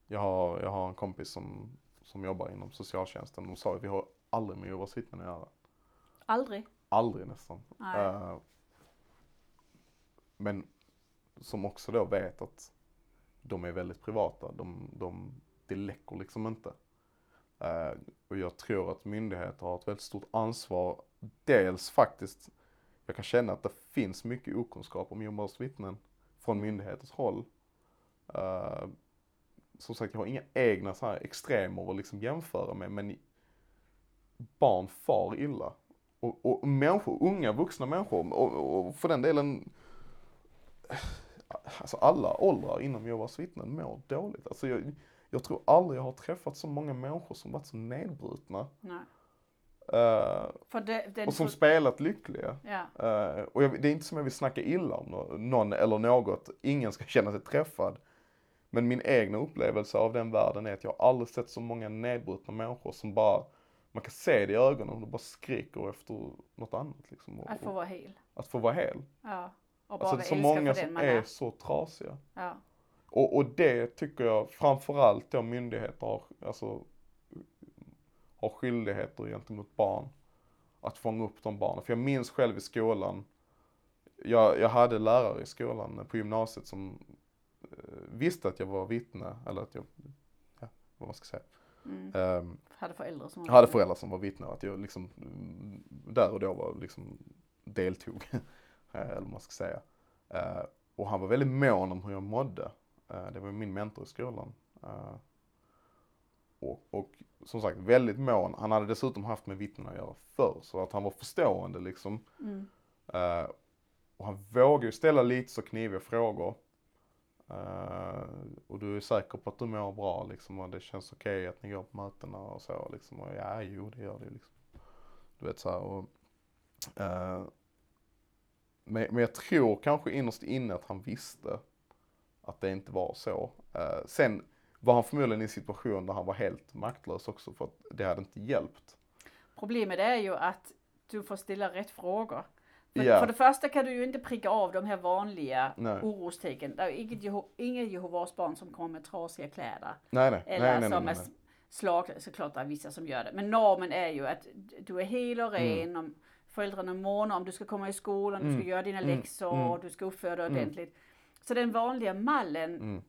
jag, har, jag har en kompis som, som jobbar inom socialtjänsten och sa att vi har aldrig med Jehovas vittnen att göra. aldrig? Aldrig nästan. Eh, men som också då vet att de är väldigt privata. De, de, det läcker liksom inte. Eh, och jag tror att myndigheter har ett väldigt stort ansvar. Dels faktiskt, jag kan känna att det finns mycket okunskap om Jehovas vittnen från myndigheters håll. Uh, som sagt, jag har inga egna så här extremer att liksom jämföra med, men barn far illa. Och, och människor, unga vuxna människor, och, och för den delen, alltså alla åldrar inom Jehovas vittnen mår dåligt. Alltså jag, jag tror aldrig jag har träffat så många människor som varit så nedbrutna. Nej. För det, den och som får- spelat lyckliga. ja, Eh, och jag, det är inte som jag vill snacka illa om nå- någon eller något. Ingen ska känna sig träffad. Men min egna upplevelse av den världen är att jag aldrig sett så många nedbrutna människor som bara, man kan se det i ögonen och de bara skriker efter något annat liksom. Och, att få vara hel. att få vara hel. Ja. Och bara Alltså så många som är är. så trasiga. Ja. Och, och det tycker jag framförallt då myndigheter har, alltså, har skyldigheter gentemot barn. Att fånga upp de barnen. För jag minns själv i skolan, jag, jag hade lärare i skolan på gymnasiet som eh, visste att jag var vittne, eller att jag, ja, vad man ska säga. Mm. Ehm, Hade föräldrar som jag hade föräldrar som var vittnen och att jag liksom mm, där och då var liksom deltog, eh, eller vad man ska säga. Eh, och han var väldigt mån om hur jag mådde. Eh, det var min mentor i skolan. Eh, och, och som sagt väldigt mån. Han hade dessutom haft med vittnen att göra förr så att han var förstående liksom. Mm. Eh, och han vågar ju ställa lite så kniviga frågor. Eh, och du är säker på att du mår bra liksom och det känns okej att ni går på mötena och så liksom. Och ja, jo det gör det liksom. Du vet så här, och, eh, men, men jag tror kanske innerst inne att han visste att det inte var så. Eh, sen var han förmodligen i en situation där han var helt maktlös också för att det hade inte hjälpt. Problemet är ju att du får ställa rätt frågor. För, Ja. för det första kan du ju inte pricka av de här vanliga Nej. orostecken. Det är inget, Jeho- inga Jehovas barn som kommer med trasiga kläder. Nej nej, Eller nej nej som är slag, såklart det är vissa som gör det. Men normen är ju att du är hel och ren, Mm. om föräldrarna månar om du ska komma i skolan, du ska Mm. göra dina Mm. läxor, Mm. du ska uppföra dig Mm. ordentligt. Så den vanliga mallen Mm.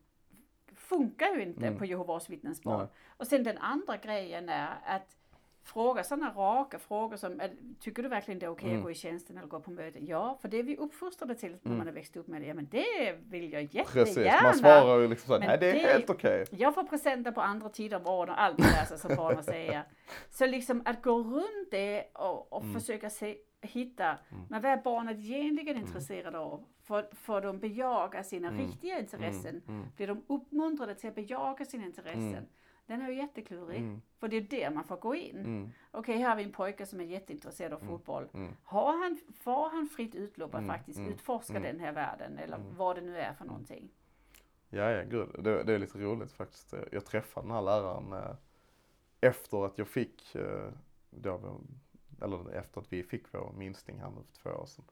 Funkar ju inte Mm. på Jehovas. Nej. Och sen den andra grejen är att fråga sådana raka frågor som, tycker du verkligen det är okej Mm. att gå i tjänsten eller gå på möten? Ja, för det är vi uppfostrade till när Mm. man har växt upp med det. Ja, men det vill jag Precis, jättegärna. man svarar ju liksom såhär, nej det är det- helt okej. Jag får presenter på andra tider av året och allt det där som barnen säger. Så liksom att gå runt det och, och Mm. försöka se, hitta, men vad är barnet egentligen intresserade av? Får, får de bejaka sina Mm. riktiga intressen? Mm. Blir de uppmuntrade till att bejaka sina intressen? Mm. Den är ju jätteklurig. Mm. För det är där man får gå in. Mm. Okej, här har vi en pojke som är jätteintresserad av fotboll. Mm. Har han, får han fritt utlopp att Mm, faktiskt mm, utforska mm. den här världen eller vad det nu är för någonting? Ja, ja, gud. Det, det är lite roligt faktiskt. Jag träffade den här läraren eh, efter att jag fick, eh, då, eller efter att vi fick vår minstning här nu för två år sedan.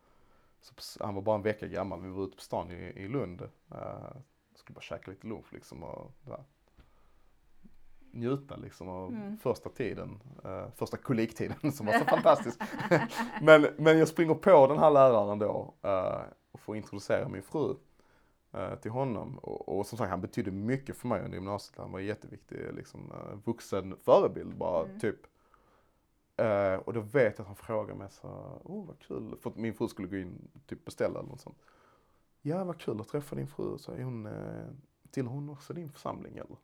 Så han var bara en vecka gammal, vi var ute på stan i, i Lund. Eh, skulle bara käka lite lunch liksom och där. njuta liksom av Mm. första tiden, eh, första koliktiden som var så fantastisk. men, men jag springer på den här läraren då eh, och får introducera min fru till honom. Och, och som sagt, han betydde mycket för mig under gymnasiet. Han var jätteviktig liksom, vuxen förebild bara, Mm. typ. Eh, och då vet jag att han frågar mig så, åh vad kul, för min fru skulle gå in typ beställa eller något sånt. Ja, vad kul att träffa din fru. Så är hon, eh, tillhör hon också din församling eller?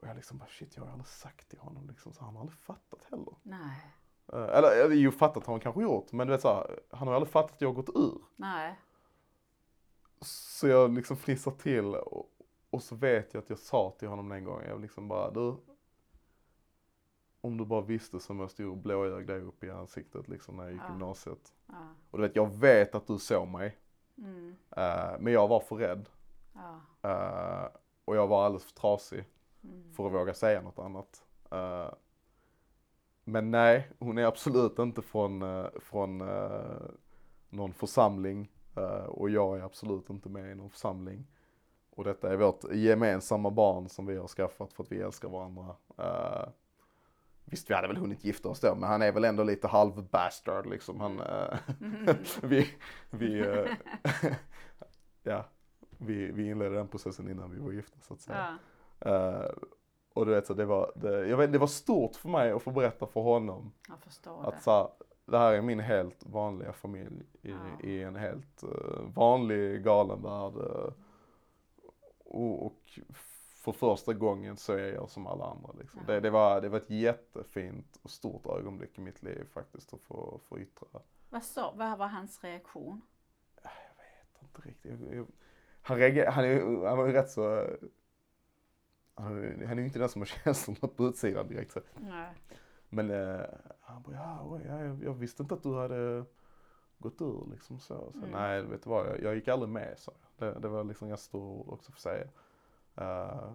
Och jag liksom bara, shit, jag har aldrig sagt till honom liksom, så han har aldrig fattat heller. Nej, Eh, eller, eller jo, fattat har han kanske gjort, men du vet så här, han har aldrig fattat att jag har gått ur. nej. Så jag liksom fnissar till och, och så vet jag att jag sa till honom den gången, jag liksom bara, du. Om du bara visste som jag stod blåögd dig upp i ansiktet liksom när jag gick Ja. gymnasiet. Ja. Och du vet, jag vet att du såg mig. Mm. eh, men jag var för rädd. Ja. eh, och jag var alldeles för trasig Mm. för att våga säga något annat. Eh, men nej, hon är absolut inte från, från någon församling. och jag är absolut inte med i någon församling. Och detta är vårt gemensamma barn som vi har skaffat för att vi älskar varandra. Visst, vi hade väl hunnit gifta oss då, men han är väl ändå lite halv bastard liksom. Han, eh, vi, vi, eh, ja, vi, vi inledde den processen innan vi var gifta så att säga. Ja, Eh, och du vet så det var, det, jag vet, det var stort för mig att få berätta för honom jag att det. så här, det här är min helt vanliga familj i, Ja. i en helt eh, vanlig galen värld. eh, och, och för första gången så är jag som alla andra liksom. Ja. Det, det, var, det var ett jättefint och stort ögonblick i mitt liv faktiskt att få, få yttra. Vad, sa, vad var hans reaktion? Inte riktigt. Jag, jag, han, reagerar, han, är, han var ju rätt så han är, han är ju inte den som har känslorna på utsidan direkt. Så. Nej. Men eh, han bara, ja, oj, ja jag, jag visste inte att du hade gått ur liksom så. så Mm. Nej, vet du vad, jag, jag gick aldrig med så. Det, det var liksom stora ord också för säga. Eh,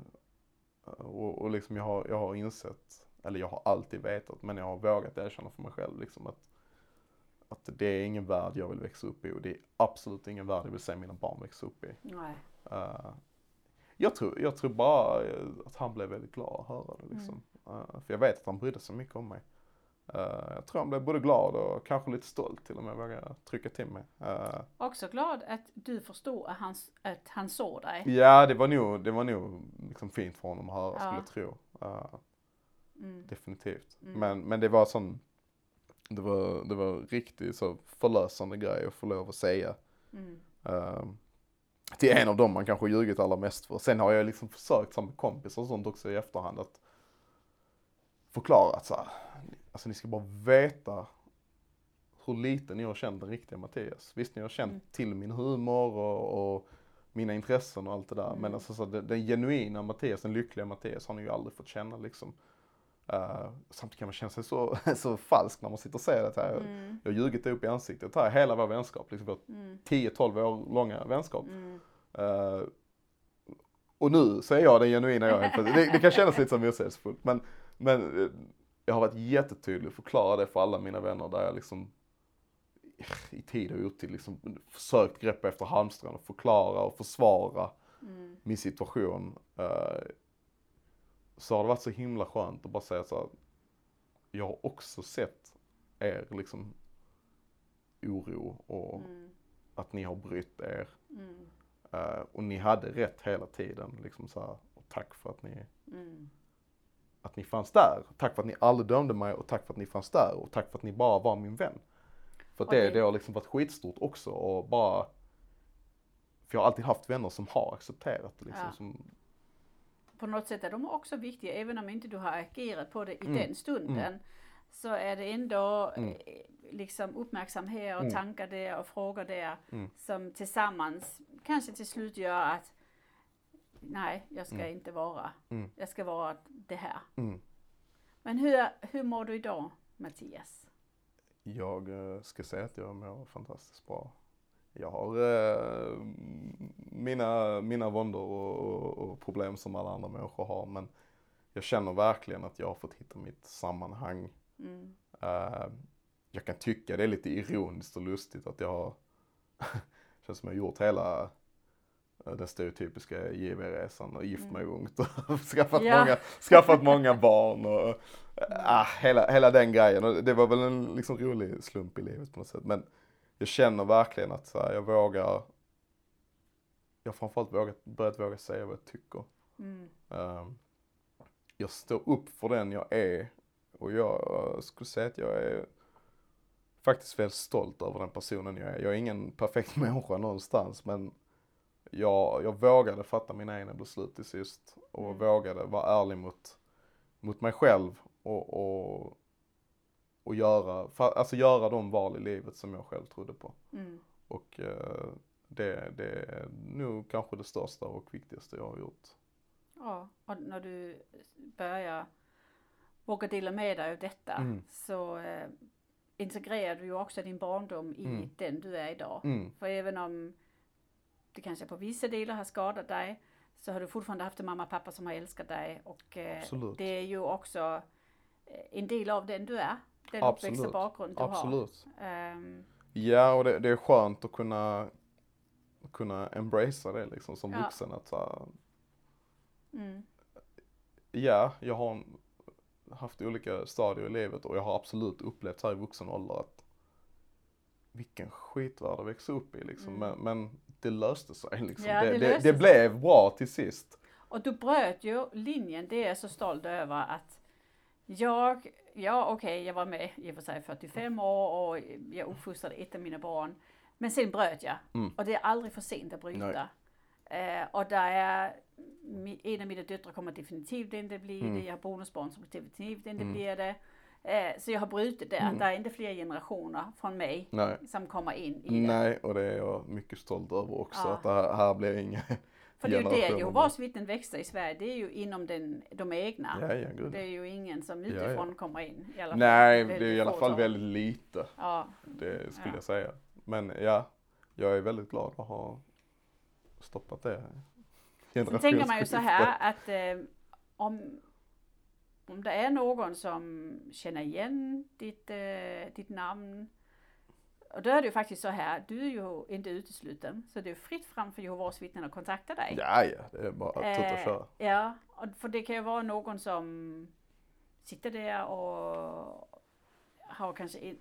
och, och liksom jag har, jag har insett, eller jag har alltid vetat, men jag har vågat erkänna för mig själv liksom att, att det är ingen värld jag vill växa upp i och det är absolut ingen värld jag vill se mina barn växa upp i. Eh, jag, tror, jag tror bara att han blev väldigt glad att höra det liksom. Eh, för jag vet att han brydde sig mycket om mig. Eh, jag tror han blev både glad och kanske lite stolt till och med våga trycka till mig. Eh, Också glad att du förstod att han, att han såg dig. ja, det var nog, det var nog liksom fint för honom att höra Ja. skulle jag tro. Eh, Mm. definitivt. Mm. Men, men det var sån, det var, det var riktigt så förlösande grej att få lov att säga. Mm. Eh, till en av dem man kanske ljugit allra mest för. Sen har jag liksom försökt som kompis och sånt också i efterhand att förklarat så här. Alltså ni ska bara veta hur lite ni har känt den riktiga Mattias. Visst, ni har känt Mm. till min humor och, och mina intressen och allt det där. Men Mm. alltså, så den, den genuina Mattias, den lyckliga Mattias har ni ju aldrig fått känna liksom. Uh, samtidigt kan man känna sig så, så falsk när man sitter och säger det här. Mm. Jag har ljugit upp i ansiktet här hela vår vänskap, liksom vår Mm. 10-12 år långa vänskap. Eh, och nu så är jag den genuina jag. Det, det kan kännas lite som motsägelsefullt men, men eh, jag har varit jättetydlig och förklarat det för alla mina vänner där jag liksom i tid och otid liksom försökt greppa efter halmstrån och förklara och försvara Mm. min situation. eh, så har det varit så himla skönt att bara säga så här, jag har också sett er liksom oro och Mm. att ni har brytt er. Mm. Eh, och ni hade rätt hela tiden. Liksom så här, och tack för att ni, Mm. Att ni fanns där. Tack för att ni aldrig dömde mig och tack för att ni fanns där. Och tack för att ni bara var min vän. För det, det- det har liksom varit skitstort också och bara För jag har alltid haft vänner som har accepterat det liksom. Ja. Som, På något sätt är de också viktiga, även om inte du har agerat på det i Mm. den stunden. Så är det ändå Mm. eh, liksom uppmärksamhet och Mm. tankar där och frågor där Mm. som tillsammans kanske till slut gör att nej, jag ska Mm. inte vara, Mm. jag ska vara det här. mm. Men hur, hur mår du idag Mattias? Jag eh, ska säga att jag mår fantastiskt bra. Jag har eh, mina, mina våndor och, och, problem som alla andra människor har men jag känner verkligen att jag har fått hitta mitt sammanhang. Mm. Eh, jag kan tycka det är lite ironiskt och lustigt att jag har, känns som jag har gjort hela den stereotypiska JW-resan och gift mig ungt och skaffat, Ja. många, skaffat många barn och ah, hela, hela den grejen. Och det var väl en liksom rolig slump i livet på något sätt. Men jag känner verkligen att så här, jag vågar, jag har framförallt vågat, börjat våga säga vad jag tycker. Mm. Ehm, jag står upp för den jag är och jag eh, skulle säga att jag är faktiskt väldigt stolt över den personen jag är. Jag är ingen perfekt människa någonstans men jag, jag vågade fatta mina egna beslut till sist och Mm. vågade vara ärlig mot, mot mig själv och, och, och göra, alltså göra de val i livet som jag själv trodde på. Mm. Och eh, det, det är nog kanske det största och viktigaste jag har gjort. Ja, och när du börjar våga dela med dig av detta Mm. så eh, integrerar du ju också din barndom i Mm. den du är idag. Mm. För även om det kanske på vissa delar har skadat dig så har du fortfarande haft en mamma och pappa som har älskat dig och eh, det är ju också eh, en del av den du är. Den uppväxta bakgrund du Absolut. har. Ehm, Ja, och det, det är skönt att kunna, kunna embracea det liksom som Ja. vuxen. Att så mm, ja, jag har haft olika stadier i livet och jag har absolut upplevt här i vuxen ålder att vilken skitvärld att växa upp i liksom. Mm. Men, men det löste sig liksom. Ja, det, det det, löste det, sig. blev bra till sist. Och du bröt ju linjen, det är jag så stolt över att jag, ja okej jag var med i och för sig 45 år och jag uppfostrade ett av mina barn. Men sen bröt jag. Mm. Och det är aldrig för sent att bryta. Eh, och där är, en av mina döttrar kommer definitivt inte bli Mm. det. Jag har bonusbarn som definitivt inte Mm. blir det. Eh, så jag har brutit det. Mm. Det är inte fler generationer från mig Nej. som kommer in i det. Nej, och det är jag mycket stolt över också. Ja. Att det här, här blir inga För det är ju det. Jehovas vittnen växer i Sverige. Det är ju inom den, de egna. Ja, ja. Det är ju ingen som utifrån ja. kommer in. I alla fall. Nej, det är i alla fall väldigt lite. Ja, Det skulle Ja. jag säga. Men ja, jag är väldigt glad att ha stoppat det. sen tänker man ju så här att eh, om, om det är någon som känner igen ditt, eh, ditt namn. Och då är det ju faktiskt så här, du är ju inte utesluten. Så det är fritt fram för Jehovas vittnen att kontakta dig. Ja, ja, det är bara att Eh, köra. Ja, och för det kan ju vara någon som sitter där och har kanske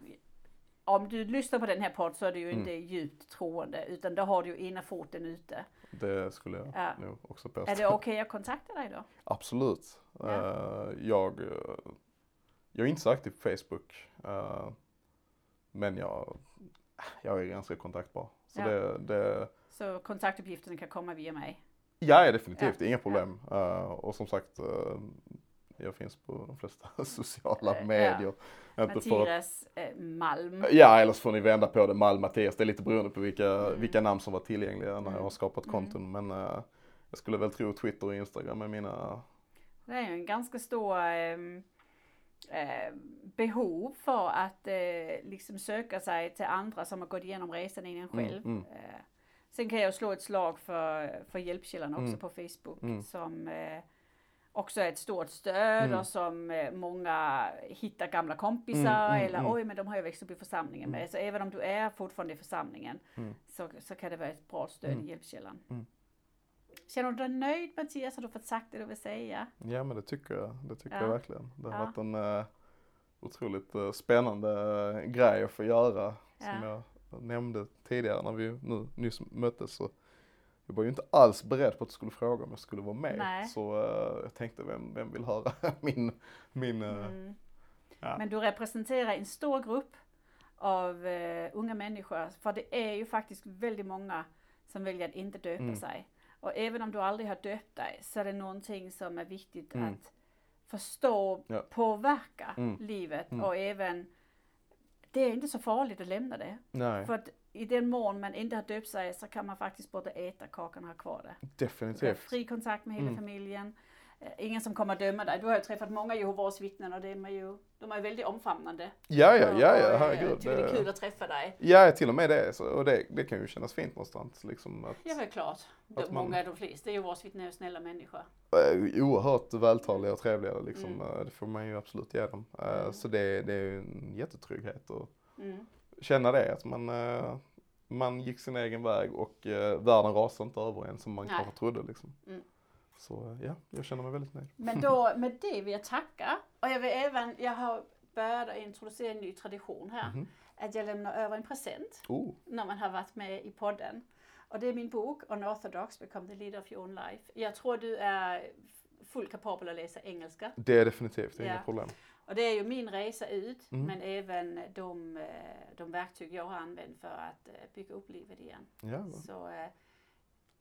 om du lyssnar på den här podden så är du ju Mm. inte djupt troende utan då har du ju ena foten ute. Det skulle jag Ja. nog också Är påstå. det okej att kontakta dig då? Absolut. Ja. Eh, jag, eh, jag är inte så aktiv på Facebook. eh, men jag, jag är ganska kontaktbar. Så Ja. det, det, Så kontaktuppgifterna kan komma via mig. ja, definitivt. Inga problem. Eh, och som sagt, Jag finns på de flesta sociala Eh, medier. För, Mattias eh, Malm. ja, eller så får ni vända på det, Malm Mattias. Det är lite beroende på vilka, Mm. vilka namn som var tillgängliga när jag Mm. har skapat konton. Men eh, jag skulle väl tro Twitter och Instagram är mina, Det är ju en ganska stor eh, behov för att liksom söka sig till andra som har gått igenom resan innan Mm, själv. mm. Sen kan jag slå ett slag för, för Hjälpkällan också Mm. på Facebook Mm. som också ett stort stöd Mm. och som eh, många hittar gamla kompisar Mm, mm, eller mm. oj men de har jag växt upp i församlingen med. Så även om du är fortfarande i församlingen Mm. så, så kan det vara ett bra stöd Mm. i Hjälpkällan. Mm. Känner du dig nöjd Mattias? Har du fått sagt det du vill säga? ja men det tycker jag, det tycker Ja. jag verkligen. Det har Ja. varit en eh, otroligt eh, spännande eh, grej att få göra. Som Ja. jag nämnde tidigare när vi nu nyss möttes. Så jag var ju inte alls beredd på att du skulle fråga om jag skulle vara med. Nej. Så eh, jag tänkte, vem, vem vill höra min, min eh, Mm. ja. Men du representerar en stor grupp av eh, unga människor. För det är ju faktiskt väldigt många som väljer att inte döpa Mm. sig. Och även om du aldrig har döpt dig så är det någonting som är viktigt Mm. att förstå, Ja. påverka Mm. livet Mm. och även det är inte så farligt att lämna det. Nej, För att i den mån man inte har döpt sig så kan man faktiskt både äta kakan och ha kvar det. Definitivt. fri kontakt med hela Mm. familjen. Eh, Ingen som kommer att döma dig. Du har ju träffat många Jehovas vittnen och de är ju, de är väldigt omfamnande. Ja, ja, ja, ja, Och, eh, herregud. Tycker det är Det- kul att träffa dig. Ja, till och med det. Och det, det kan ju kännas fint någonstans. Liksom, att, Ja, väl klart. De, Att man- Många, de flesta Jehovas vittnen är snälla människor. eh, oerhört vältaliga och trevliga. Liksom, Mm. Det får man ju absolut ge dem. Mm. Så det, det är ju en jättetrygghet att Mm. Känna det. Att man, eh, man gick sin egen väg och eh, världen rasade inte över en som man Nej. kanske trodde. Liksom. Mm. Så eh, ja, jag känner mig väldigt nöjd. Men då, med det vill jag tacka. Och jag vill även, jag har börjat introducera en ny tradition här. Mhm. Att jag lämnar över en present Oh, när man har varit med i podden. Och det är min bok Unorthodox Become the Leader of Your Own Life. Jag tror du är fullt kapabel att läsa engelska. det är definitivt, det är Ja. inga problem. Och det är ju min resa ut, Mm. men även de, eh, de verktyg jag har använt för att eh, bygga upp livet igen. Ja. Så eh,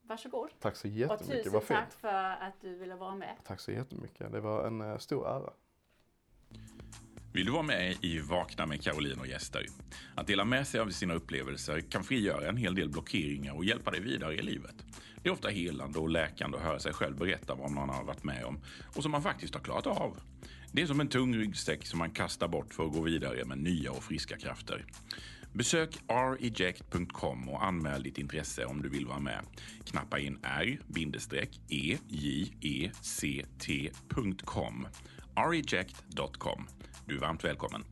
varsågod. tack så Och jättemycket, tusen vad fint. tack för att du ville vara med. Tack så jättemycket, det var en stor ära. Vill du vara med i Vakna med Caroline och gäster? Att dela med sig av sina upplevelser kan frigöra en hel del blockeringar och hjälpa dig vidare i livet. Det är ofta helande och läkande att höra sig själv berätta vad man har varit med om och som man faktiskt har klarat av. Det är som en tung ryggsäck som man kastar bort för att gå vidare med nya och friska krafter. Besök reject.com och anmäl ditt intresse om du vill vara med. Knappa in r-e-j-e-c-t.com e, reject.com. Du är varmt välkommen.